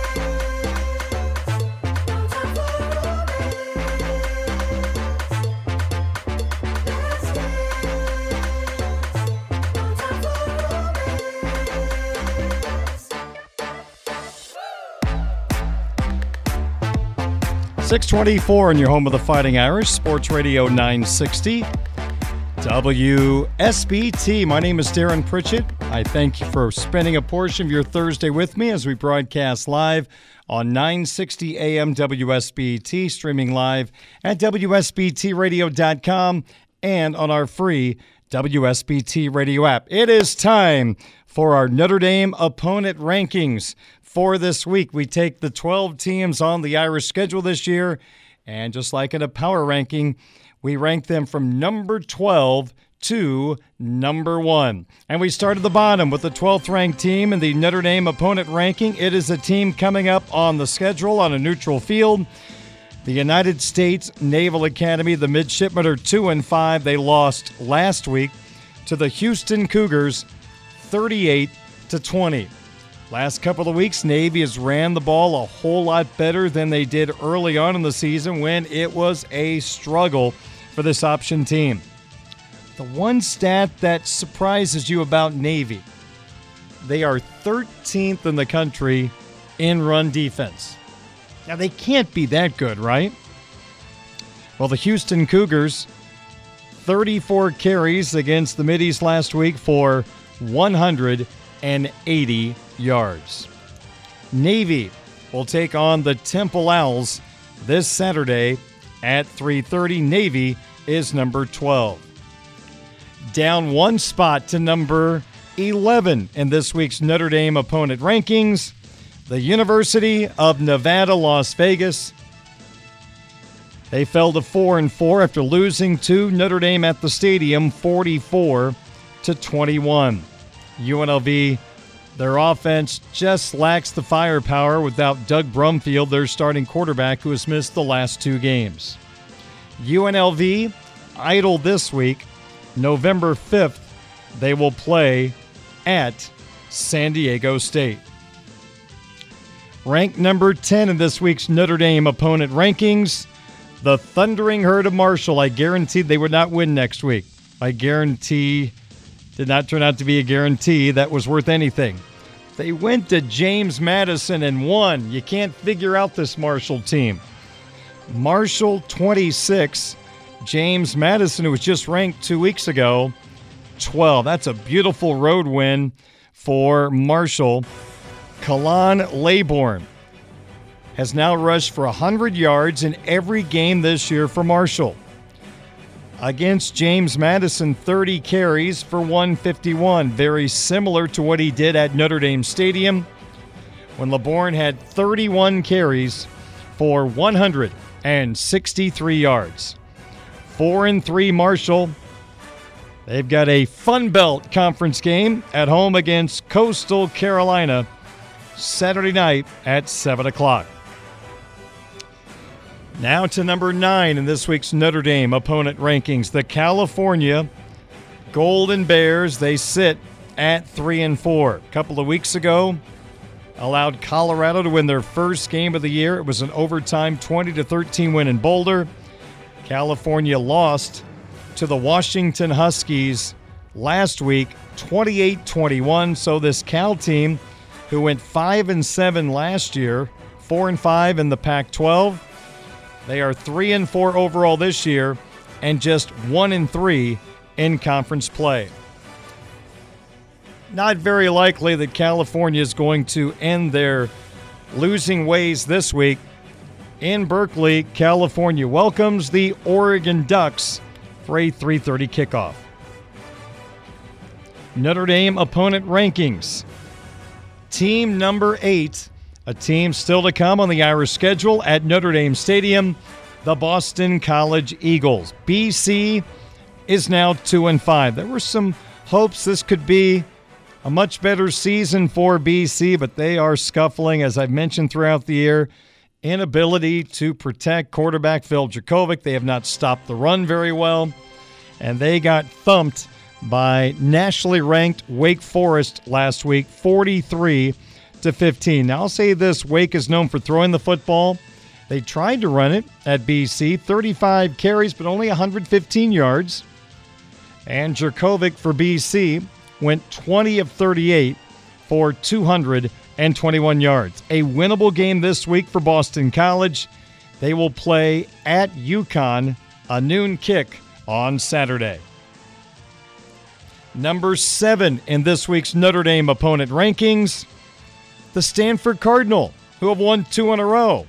624 in your home of the Fighting Irish, Sports Radio 960. WSBT. My name is Darren Pritchett. I thank you for spending a portion of your Thursday with me as we broadcast live on 960 AM WSBT, streaming live at WSBTradio.com and on our free WSBT radio app. It is time for our Notre Dame opponent rankings for this week. We take the 12 teams on the Irish schedule this year, and just like in a power ranking, we rank them from number 12 to number one. And we start at the bottom with the 12th ranked team in the Notre Dame opponent ranking. It is a team coming up on the schedule on a neutral field. The United States Naval Academy, the midshipmen are 2 and 5. They lost last week to the Houston Cougars 38 to 20. Last couple of weeks, Navy has ran the ball a whole lot better than they did early on in the season when it was a struggle for this option team. The one stat that surprises you about Navy they are 13th in the country in run defense. Now, they can't be that good, right? Well, the Houston Cougars, 34 carries against the Middies last week for 180 yards. Navy will take on the Temple Owls this Saturday at 3:30. Navy is number 12. Down one spot to number 11 in this week's Notre Dame opponent rankings, the University of Nevada, Las Vegas. They fell to 4 and 4 after losing to Notre Dame at the stadium 44 to 21. UNLV their offense just lacks the firepower without Doug Brumfield, their starting quarterback, who has missed the last two games. UNLV idle this week. November 5th, they will play at San Diego State. Ranked number 10 in this week's Notre Dame opponent rankings, the Thundering Herd of Marshall. I guaranteed they would not win next week. I guarantee did not turn out to be a guarantee that was worth anything. They went to James Madison and won. You can't figure out this Marshall team. Marshall 26, James Madison, who was just ranked two weeks ago, 12. That's a beautiful road win for Marshall. Khalan Laborn has now rushed for 100 yards in every game this year for Marshall against James Madison, 30 carries for 151. Very similar to what he did at Notre Dame Stadium when Laborn had 31 carries for 163 yards. 4 and 3 Marshall. They've got a Fun Belt conference game at home against Coastal Carolina Saturday night at 7 o'clock. Now to number nine in this week's Notre Dame opponent rankings. The California Golden Bears, they sit at three and four. A couple of weeks ago, allowed Colorado to win their first game of the year. It was an overtime 20 to 13 win in Boulder. California lost to the Washington Huskies last week 28-21 so this Cal team who went 5 and 7 last year 4 and 5 in the Pac-12 they are 3 and 4 overall this year and just 1 and 3 in conference play not very likely that California is going to end their losing ways this week in Berkeley, California welcomes the Oregon Ducks for a 3:30 kickoff. Notre Dame opponent rankings. Team number 8, a team still to come on the Irish schedule at Notre Dame Stadium, the Boston College Eagles. BC is now 2 and 5. There were some hopes this could be a much better season for BC, but they are scuffling, as I've mentioned throughout the year. Inability to protect quarterback Phil Jurkovec. They have not stopped the run very well, and they got thumped by nationally ranked Wake Forest last week, 43 to 15. Now I'll say this: Wake is known for throwing the football. They tried to run it at BC, 35 carries, but only 115 yards. And Jurkovec for BC went 20 of 38 for 221 yards. A winnable game this week for Boston College. They will play at UConn, a noon kick on Saturday. Number seven in this week's Notre Dame opponent rankings, the Stanford Cardinal, who have won two in a row.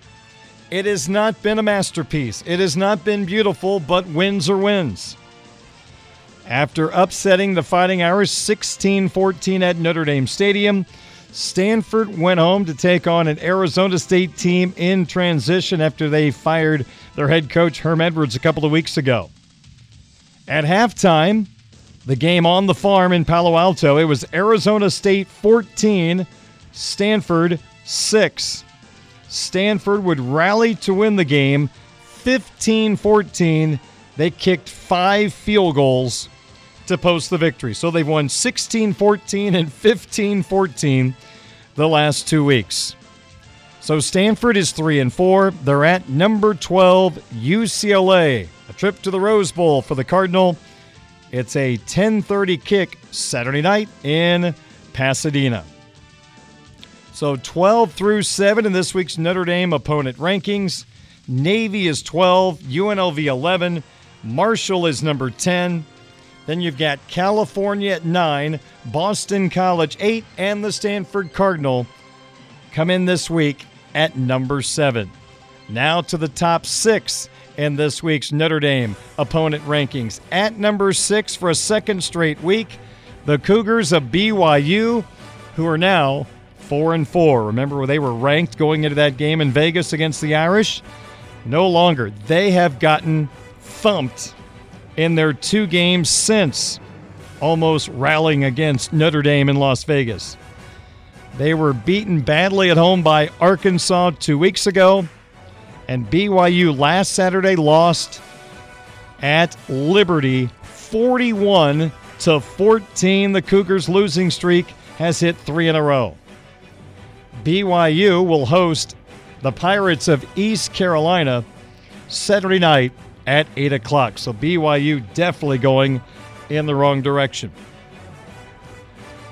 It has not been a masterpiece. It has not been beautiful, but wins are wins. After upsetting the Fighting Irish 16 14 at Notre Dame Stadium, Stanford went home to take on an Arizona State team in transition after they fired their head coach Herm Edwards a couple of weeks ago. At halftime, the game on the farm in Palo Alto, it was Arizona State 14, Stanford 6. Stanford would rally to win the game 15 14. They kicked five field goals to post the victory. So they've won 16 14 and 15 14 the last two weeks. So Stanford is 3 and 4. They're at number 12 UCLA. A trip to the Rose Bowl for the Cardinal. It's a 10:30 kick Saturday night in Pasadena. So 12 through 7 in this week's Notre Dame opponent rankings. Navy is 12, UNLV 11, Marshall is number 10, then you've got California at nine, Boston College eight, and the Stanford Cardinal come in this week at number seven. Now to the top six in this week's Notre Dame opponent rankings. At number six for a second straight week, the Cougars of BYU, who are now four and four. Remember where they were ranked going into that game in Vegas against the Irish? No longer. They have gotten thumped in their two games since almost rallying against Notre Dame in Las Vegas. They were beaten badly at home by Arkansas two weeks ago, and BYU last Saturday lost at Liberty 41 to 14. The Cougars' losing streak has hit three in a row. BYU will host the Pirates of East Carolina Saturday night at 8 o'clock. So BYU definitely going in the wrong direction.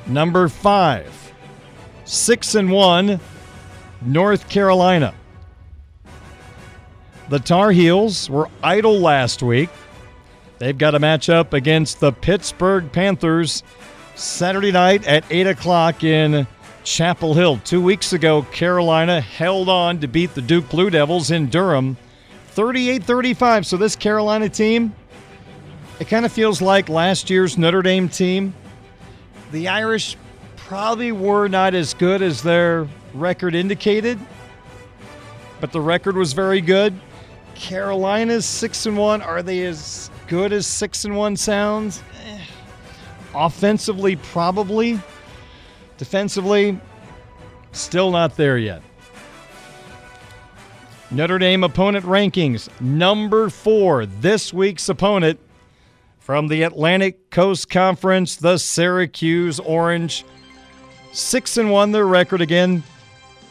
Number five, six and one, North Carolina. The Tar Heels were idle last week. They've got a matchup against the Pittsburgh Panthers Saturday night at 8 o'clock in Chapel Hill. Two weeks ago, Carolina held on to beat the Duke Blue Devils in Durham 38 35. So this Carolina team, it kind of feels like last year's Notre Dame team. The Irish probably were not as good as their record indicated, but the record was very good. Carolina's 6 and 1. Are they as good as 6 and 1 sounds? Eh. Offensively, probably. Defensively, still not there yet. Notre Dame opponent rankings number four. This week's opponent from the Atlantic Coast Conference, the Syracuse Orange. Six and one, their record again.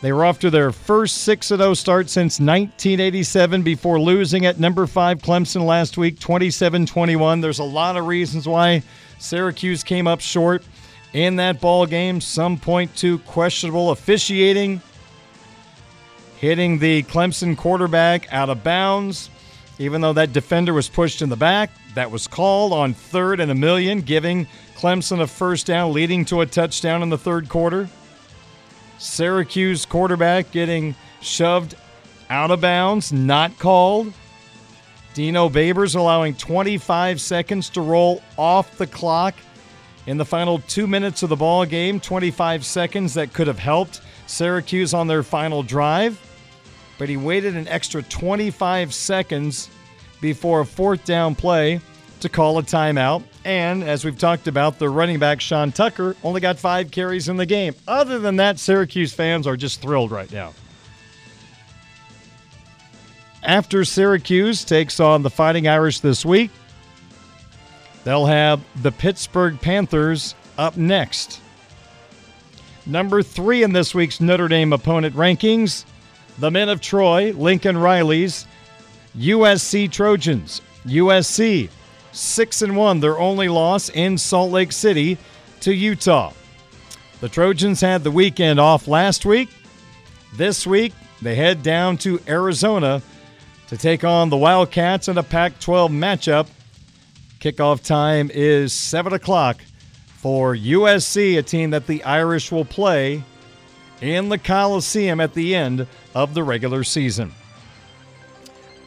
They were off to their first 6 0 start since 1987 before losing at number 5 Clemson last week 27 21. There's a lot of reasons why Syracuse came up short in that ball game. Some point to questionable officiating, hitting the Clemson quarterback out of bounds, even though that defender was pushed in the back. That was called on third and a million, giving Clemson a first down, leading to a touchdown in the third quarter. Syracuse quarterback getting shoved out of bounds, not called. Dino Babers allowing 25 seconds to roll off the clock in the final two minutes of the ball game. 25 seconds that could have helped Syracuse on their final drive, but he waited an extra 25 seconds before a fourth down play to call a timeout. And as we've talked about, the running back Sean Tucker only got five carries in the game. Other than that, Syracuse fans are just thrilled right now. After Syracuse takes on the Fighting Irish this week, they'll have the Pittsburgh Panthers up next. Number three in this week's Notre Dame opponent rankings, the men of Troy, Lincoln Riley's USC Trojans. USC 6 and 1, their only loss in Salt Lake City to Utah. The Trojans had the weekend off last week. This week, they head down to Arizona to take on the Wildcats in a Pac 12 matchup. Kickoff time is 7 o'clock for USC, a team that the Irish will play in the Coliseum at the end of the regular season.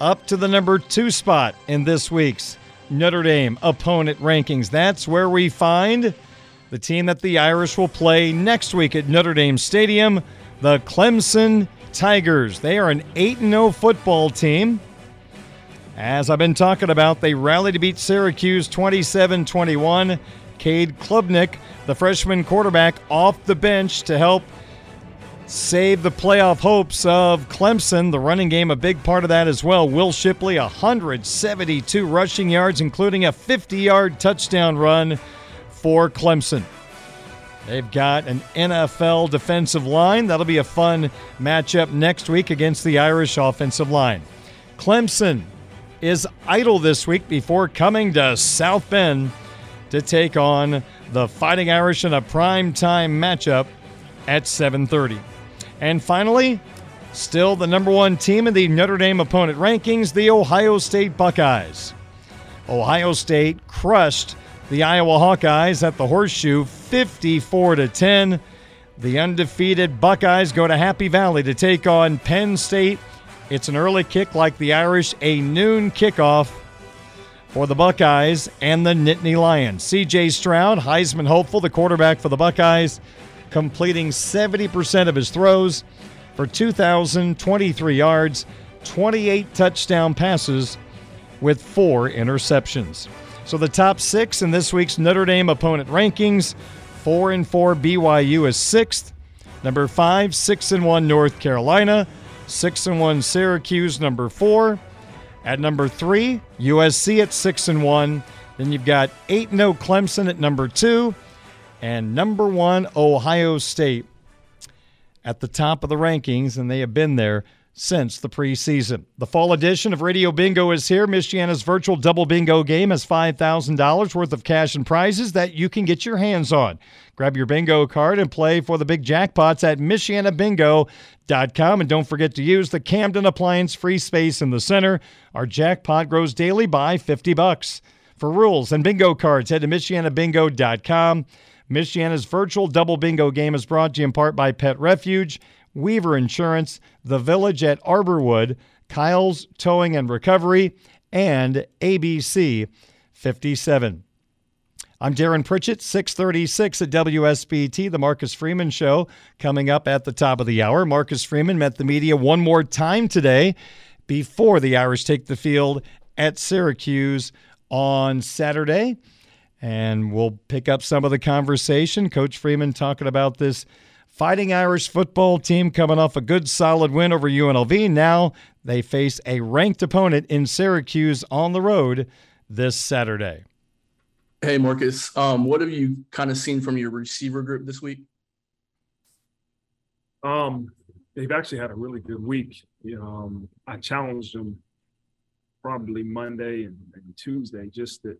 Up to the number two spot in this week's Notre Dame opponent rankings. That's where we find the team that the Irish will play next week at Notre Dame Stadium, the Clemson Tigers. They are an 8 0 football team. As I've been talking about, they rallied to beat Syracuse 27 21. Cade Klubnik, the freshman quarterback, off the bench to help save the playoff hopes of Clemson. The running game, a big part of that as well. Will Shipley, 172 rushing yards, including a 50 yard touchdown run for Clemson. They've got an NFL defensive line. That'll be a fun matchup next week against the Irish offensive line. Clemson is idle this week before coming to South Bend to take on the Fighting Irish in a prime time matchup at 7:30. And finally, still the number 1 team in the Notre Dame opponent rankings, the Ohio State Buckeyes. Ohio State crushed the Iowa Hawkeyes at the Horseshoe 54 to 10. The undefeated Buckeyes go to Happy Valley to take on Penn State. It's an early kick like the Irish, a noon kickoff for the Buckeyes and the Nittany Lions. CJ Stroud, Heisman hopeful, the quarterback for the Buckeyes, completing 70% of his throws for 2,023 yards, 28 touchdown passes with four interceptions. So the top six in this week's Notre Dame opponent rankings: four and four BYU is sixth, number five six and one North Carolina, six and one Syracuse number four, at number three USC at six and one. Then you've got eight and zero Clemson at number two, and number one Ohio State. At the top of the rankings, and they have been there since the preseason. The fall edition of Radio Bingo is here. Michiana's virtual double bingo game has $5,000 worth of cash and prizes that you can get your hands on. Grab your bingo card and play for the big jackpots at MichianaBingo.com. And don't forget to use the Camden Appliance free space in the center. Our jackpot grows daily by 50 bucks. For rules and bingo cards, head to MichianaBingo.com. Michiana's virtual double bingo game is brought to you in part by Pet Refuge. Weaver Insurance, The Village at Arborwood, Kyle's Towing and Recovery, and ABC 57. I'm Darren Pritchett, 636 at WSBT, the Marcus Freeman Show, coming up at the top of the hour. Marcus Freeman met the media one more time today before the Irish take the field at Syracuse on Saturday. And we'll pick up some of the conversation. Coach Freeman talking about this Fighting Irish football team coming off a good solid win over UNLV. Now they face a ranked opponent in Syracuse on the road this Saturday. Hey, Marcus. Um, what have you kind of seen from your receiver group this week? Um, they've actually had a really good week. Um, I challenged them probably Monday and, and Tuesday, just that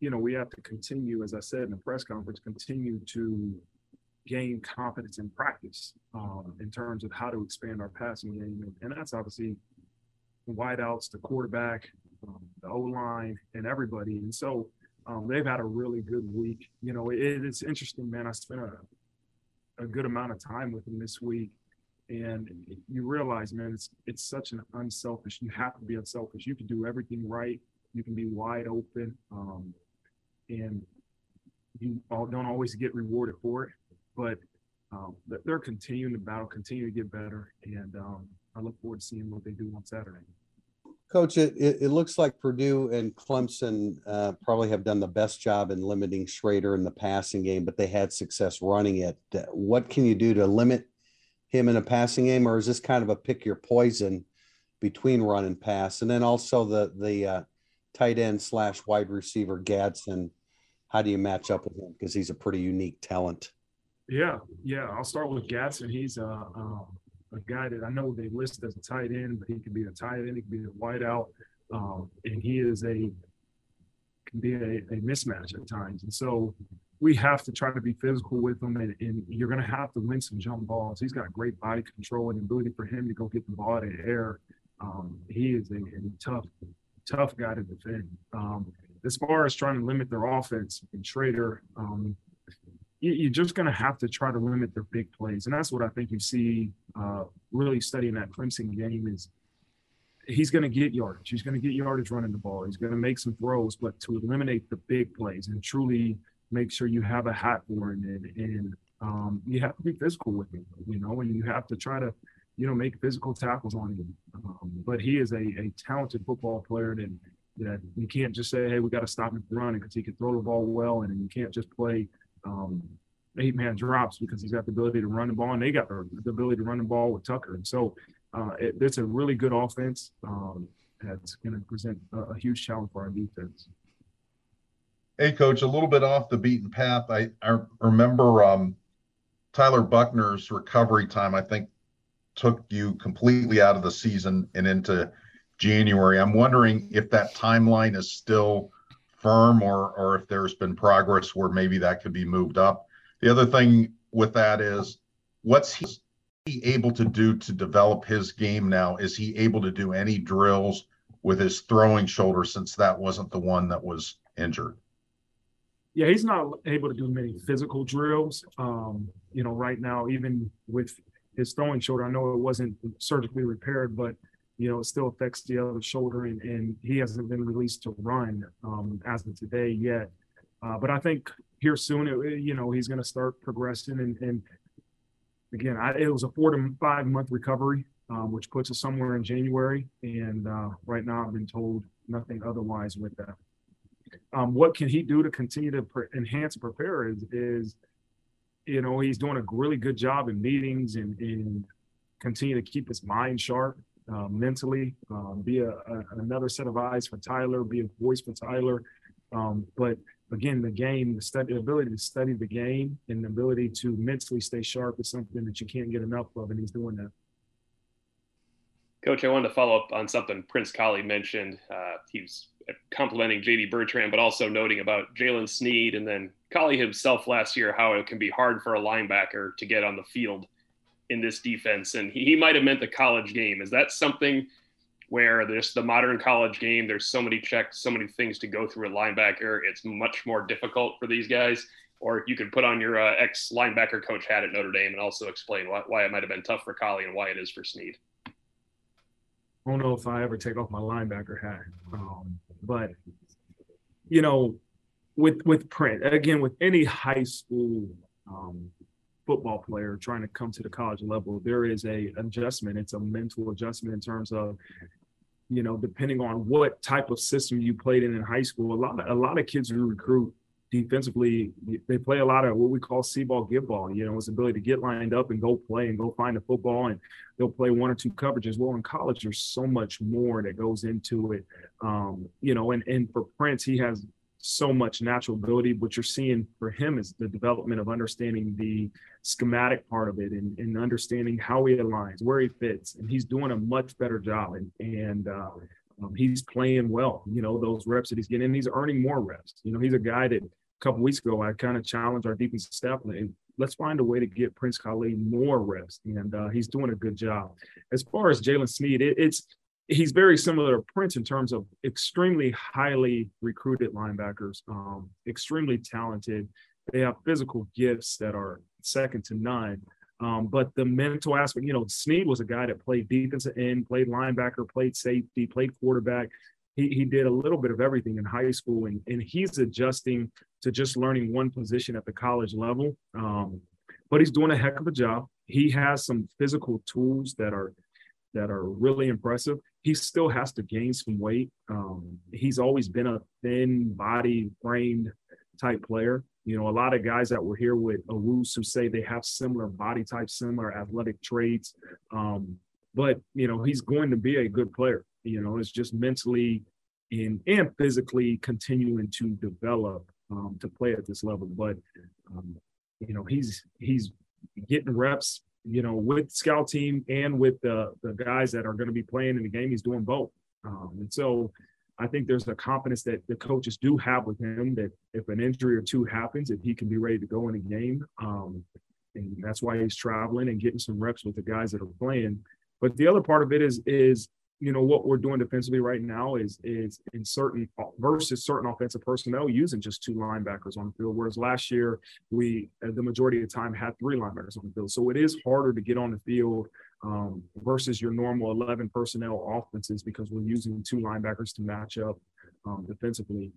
you know we have to continue, as I said in the press conference, continue to gain confidence in practice um, in terms of how to expand our passing game, and, and that's obviously wideouts, the quarterback, um, the O line, and everybody. And so um, they've had a really good week. You know, it, it's interesting, man. I spent a, a good amount of time with them this week, and you realize, man, it's it's such an unselfish. You have to be unselfish. You can do everything right. You can be wide open, um, and you all, don't always get rewarded for it. But um, they're continuing to battle, continue to get better, and um, I look forward to seeing what they do on Saturday. Coach, it, it, looks like Purdue and Clemson uh, probably have done the best job in limiting Shrader in the passing game, but they had success running it. Uh, what can you do to limit him in a passing game, or is this kind of a pick your poison between run and pass? And then also the the uh, tight end slash wide receiver Gadsden. How do you match up with him because he's a pretty unique talent? Yeah, yeah. I'll start with Gadsden. He's uh, um, a guy that I know they list as a tight end, but he can be a tight end, he can be a wideout, um, and he is a can be a, a, mismatch at times. And so we have to try to be physical with him, and, and you're going to have to win some jump balls. He's got great body control and ability for him to go get the ball of the air. Um, he is a, a, tough, tough guy to defend. Um, as far as trying to limit their offense and Shrader, um, you're just going to have to try to limit their big plays. And that's what I think you see uh, really studying that Clemson game is he's going to get yardage. He's going to get yardage running the ball. He's going to make some throws, but to eliminate the big plays and truly make sure you have a hat for him and, and um, you have to be physical with him, you know, and you have to try to, you know, make physical tackles on him. Um, but he is a, a talented football player that, that you can't just say, hey, we got to stop him running because he can throw the ball well, and you can't just play – um, eight man drops because he's got the ability to run the ball, and they got the ability to run the ball with Tucker. And so uh, it, it's a really good offense um, that's going to present a, a, huge challenge for our defense. Hey, coach, a little bit off the beaten path. I, I remember um, Tyler Buchner's recovery time, I think, took you completely out of the season and into January. I'm wondering if that timeline is still firm or or if there's been progress where maybe that could be moved up. The other thing with that is what's he able to do to develop his game now? Is he able to do any drills with his throwing shoulder since that wasn't the one that was injured? Yeah, he's not able to do many physical drills. Um, you know, right now, even with his throwing shoulder, I know it wasn't surgically repaired, but you know, it still affects the other shoulder, and, and he hasn't been released to run um, as of today yet. Uh, but I think here soon, it, you know, he's going to start progressing. And, and again, I, it was a four to five month recovery, um, which puts us somewhere in January. And uh, right now, I've been told nothing otherwise with that. Um, what can he do to continue to pre- enhance and prepare is, is, you know, he's doing a really good job in meetings and, and continue to keep his mind sharp uh, mentally, um, be a, a, another set of eyes for Tyler, be a voice for Tyler. Um, but again, the game, the, study, the ability to study the game and the ability to mentally stay sharp is something that you can't get enough of, and he's doing that. Coach, I wanted to follow up on something Prince Kollie mentioned. Uh, he was complimenting JD Bertrand, but also noting about Jaylen Sneed and then Kollie himself last year, how it can be hard for a linebacker to get on the field in this defense, and he, he might have meant the college game. Is that something where there's the modern college game? There's so many checks, so many things to go through a linebacker. It's much more difficult for these guys. Or you could put on your uh, ex linebacker coach hat at Notre Dame and also explain why, why it might have been tough for Kollie and why it is for Sneed. I don't know if I ever take off my linebacker hat, um, but you know, with with Prince again with any high school um, football player trying to come to the college level, there is a adjustment. It's a mental adjustment in terms of, you know, depending on what type of system you played in in high school. A lot of a lot of kids who recruit defensively, they play a lot of what we call see ball, give ball. You know, it's ability to get lined up and go play and go find the football, and they'll play one or two coverages. Well, in college, there's so much more that goes into it. Um, you know, and and for Prince, he has so much natural ability. What you're seeing for him is the development of understanding the schematic part of it and, and understanding how he aligns, where he fits, and he's doing a much better job. And and uh, um, he's playing well. You know those reps that he's getting, and he's earning more reps. You know he's a guy that a couple weeks ago I kind of challenged our defensive staff and let's find a way to get Prince Kollie more reps, and uh, he's doing a good job. As far as Jalen Sneed, it, it's he's very similar to Prince in terms of extremely highly recruited linebackers, um, extremely talented. They have physical gifts that are second to none. Um, but the mental aspect, you know, Sneed was a guy that played defensive end, played linebacker, played safety, played quarterback. He, he did a little bit of everything in high school, and, and he's adjusting to just learning one position at the college level. Um, but he's doing a heck of a job. He has some physical tools that are that are really impressive. He still has to gain some weight. Um, he's always been a thin body framed type player. You know, a lot of guys that were here with Owusu who say they have similar body types, similar athletic traits. Um, but you know, he's going to be a good player. You know, it's just mentally and and physically continuing to develop um, to play at this level. But um, you know, he's he's getting reps you know, with scout team and with the the guys that are going to be playing in the game. He's doing both, um, and so I think there's a confidence that the coaches do have with him that if an injury or two happens, if he can be ready to go in a game, um, and that's why he's traveling and getting some reps with the guys that are playing. But the other part of it is is you know what we're doing defensively right now is is in certain versus certain offensive personnel using just two linebackers on the field whereas last year we the majority of the time had three linebackers on the field. So it is harder to get on the field um, versus your normal 11 personnel offenses because we're using two linebackers to match up um, defensively.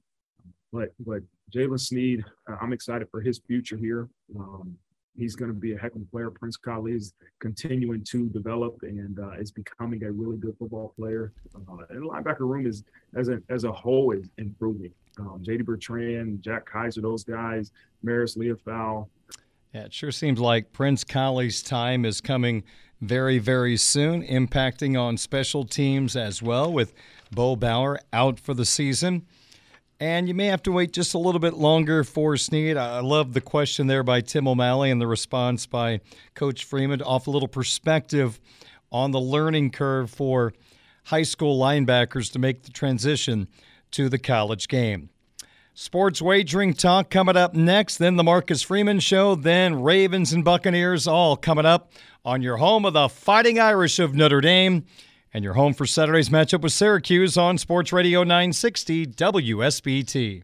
But but Jaylen Sneed I'm excited for his future here. Um, he's going to be a heck of a player. Prince Kollie is continuing to develop and uh, is becoming a really good football player. Uh, and the linebacker room is, as a, as a whole, is improving. Um, J.D. Bertrand, Jack Kaiser, those guys, Maris Liufau. Yeah, it sure seems like Prince Kollie's time is coming very, very soon, impacting on special teams as well, with Bo Bauer out for the season. And you may have to wait just a little bit longer for Sneed. I love the question there by Tim O'Malley and the response by Coach Freeman offer a little perspective on the learning curve for high school linebackers to make the transition to the college game. Sports wagering talk coming up next, then the Marcus Freeman show, then Ravens and Buccaneers all coming up on your home of the Fighting Irish of Notre Dame and your home for Saturday's matchup with Syracuse on Sports Radio 960 WSBT.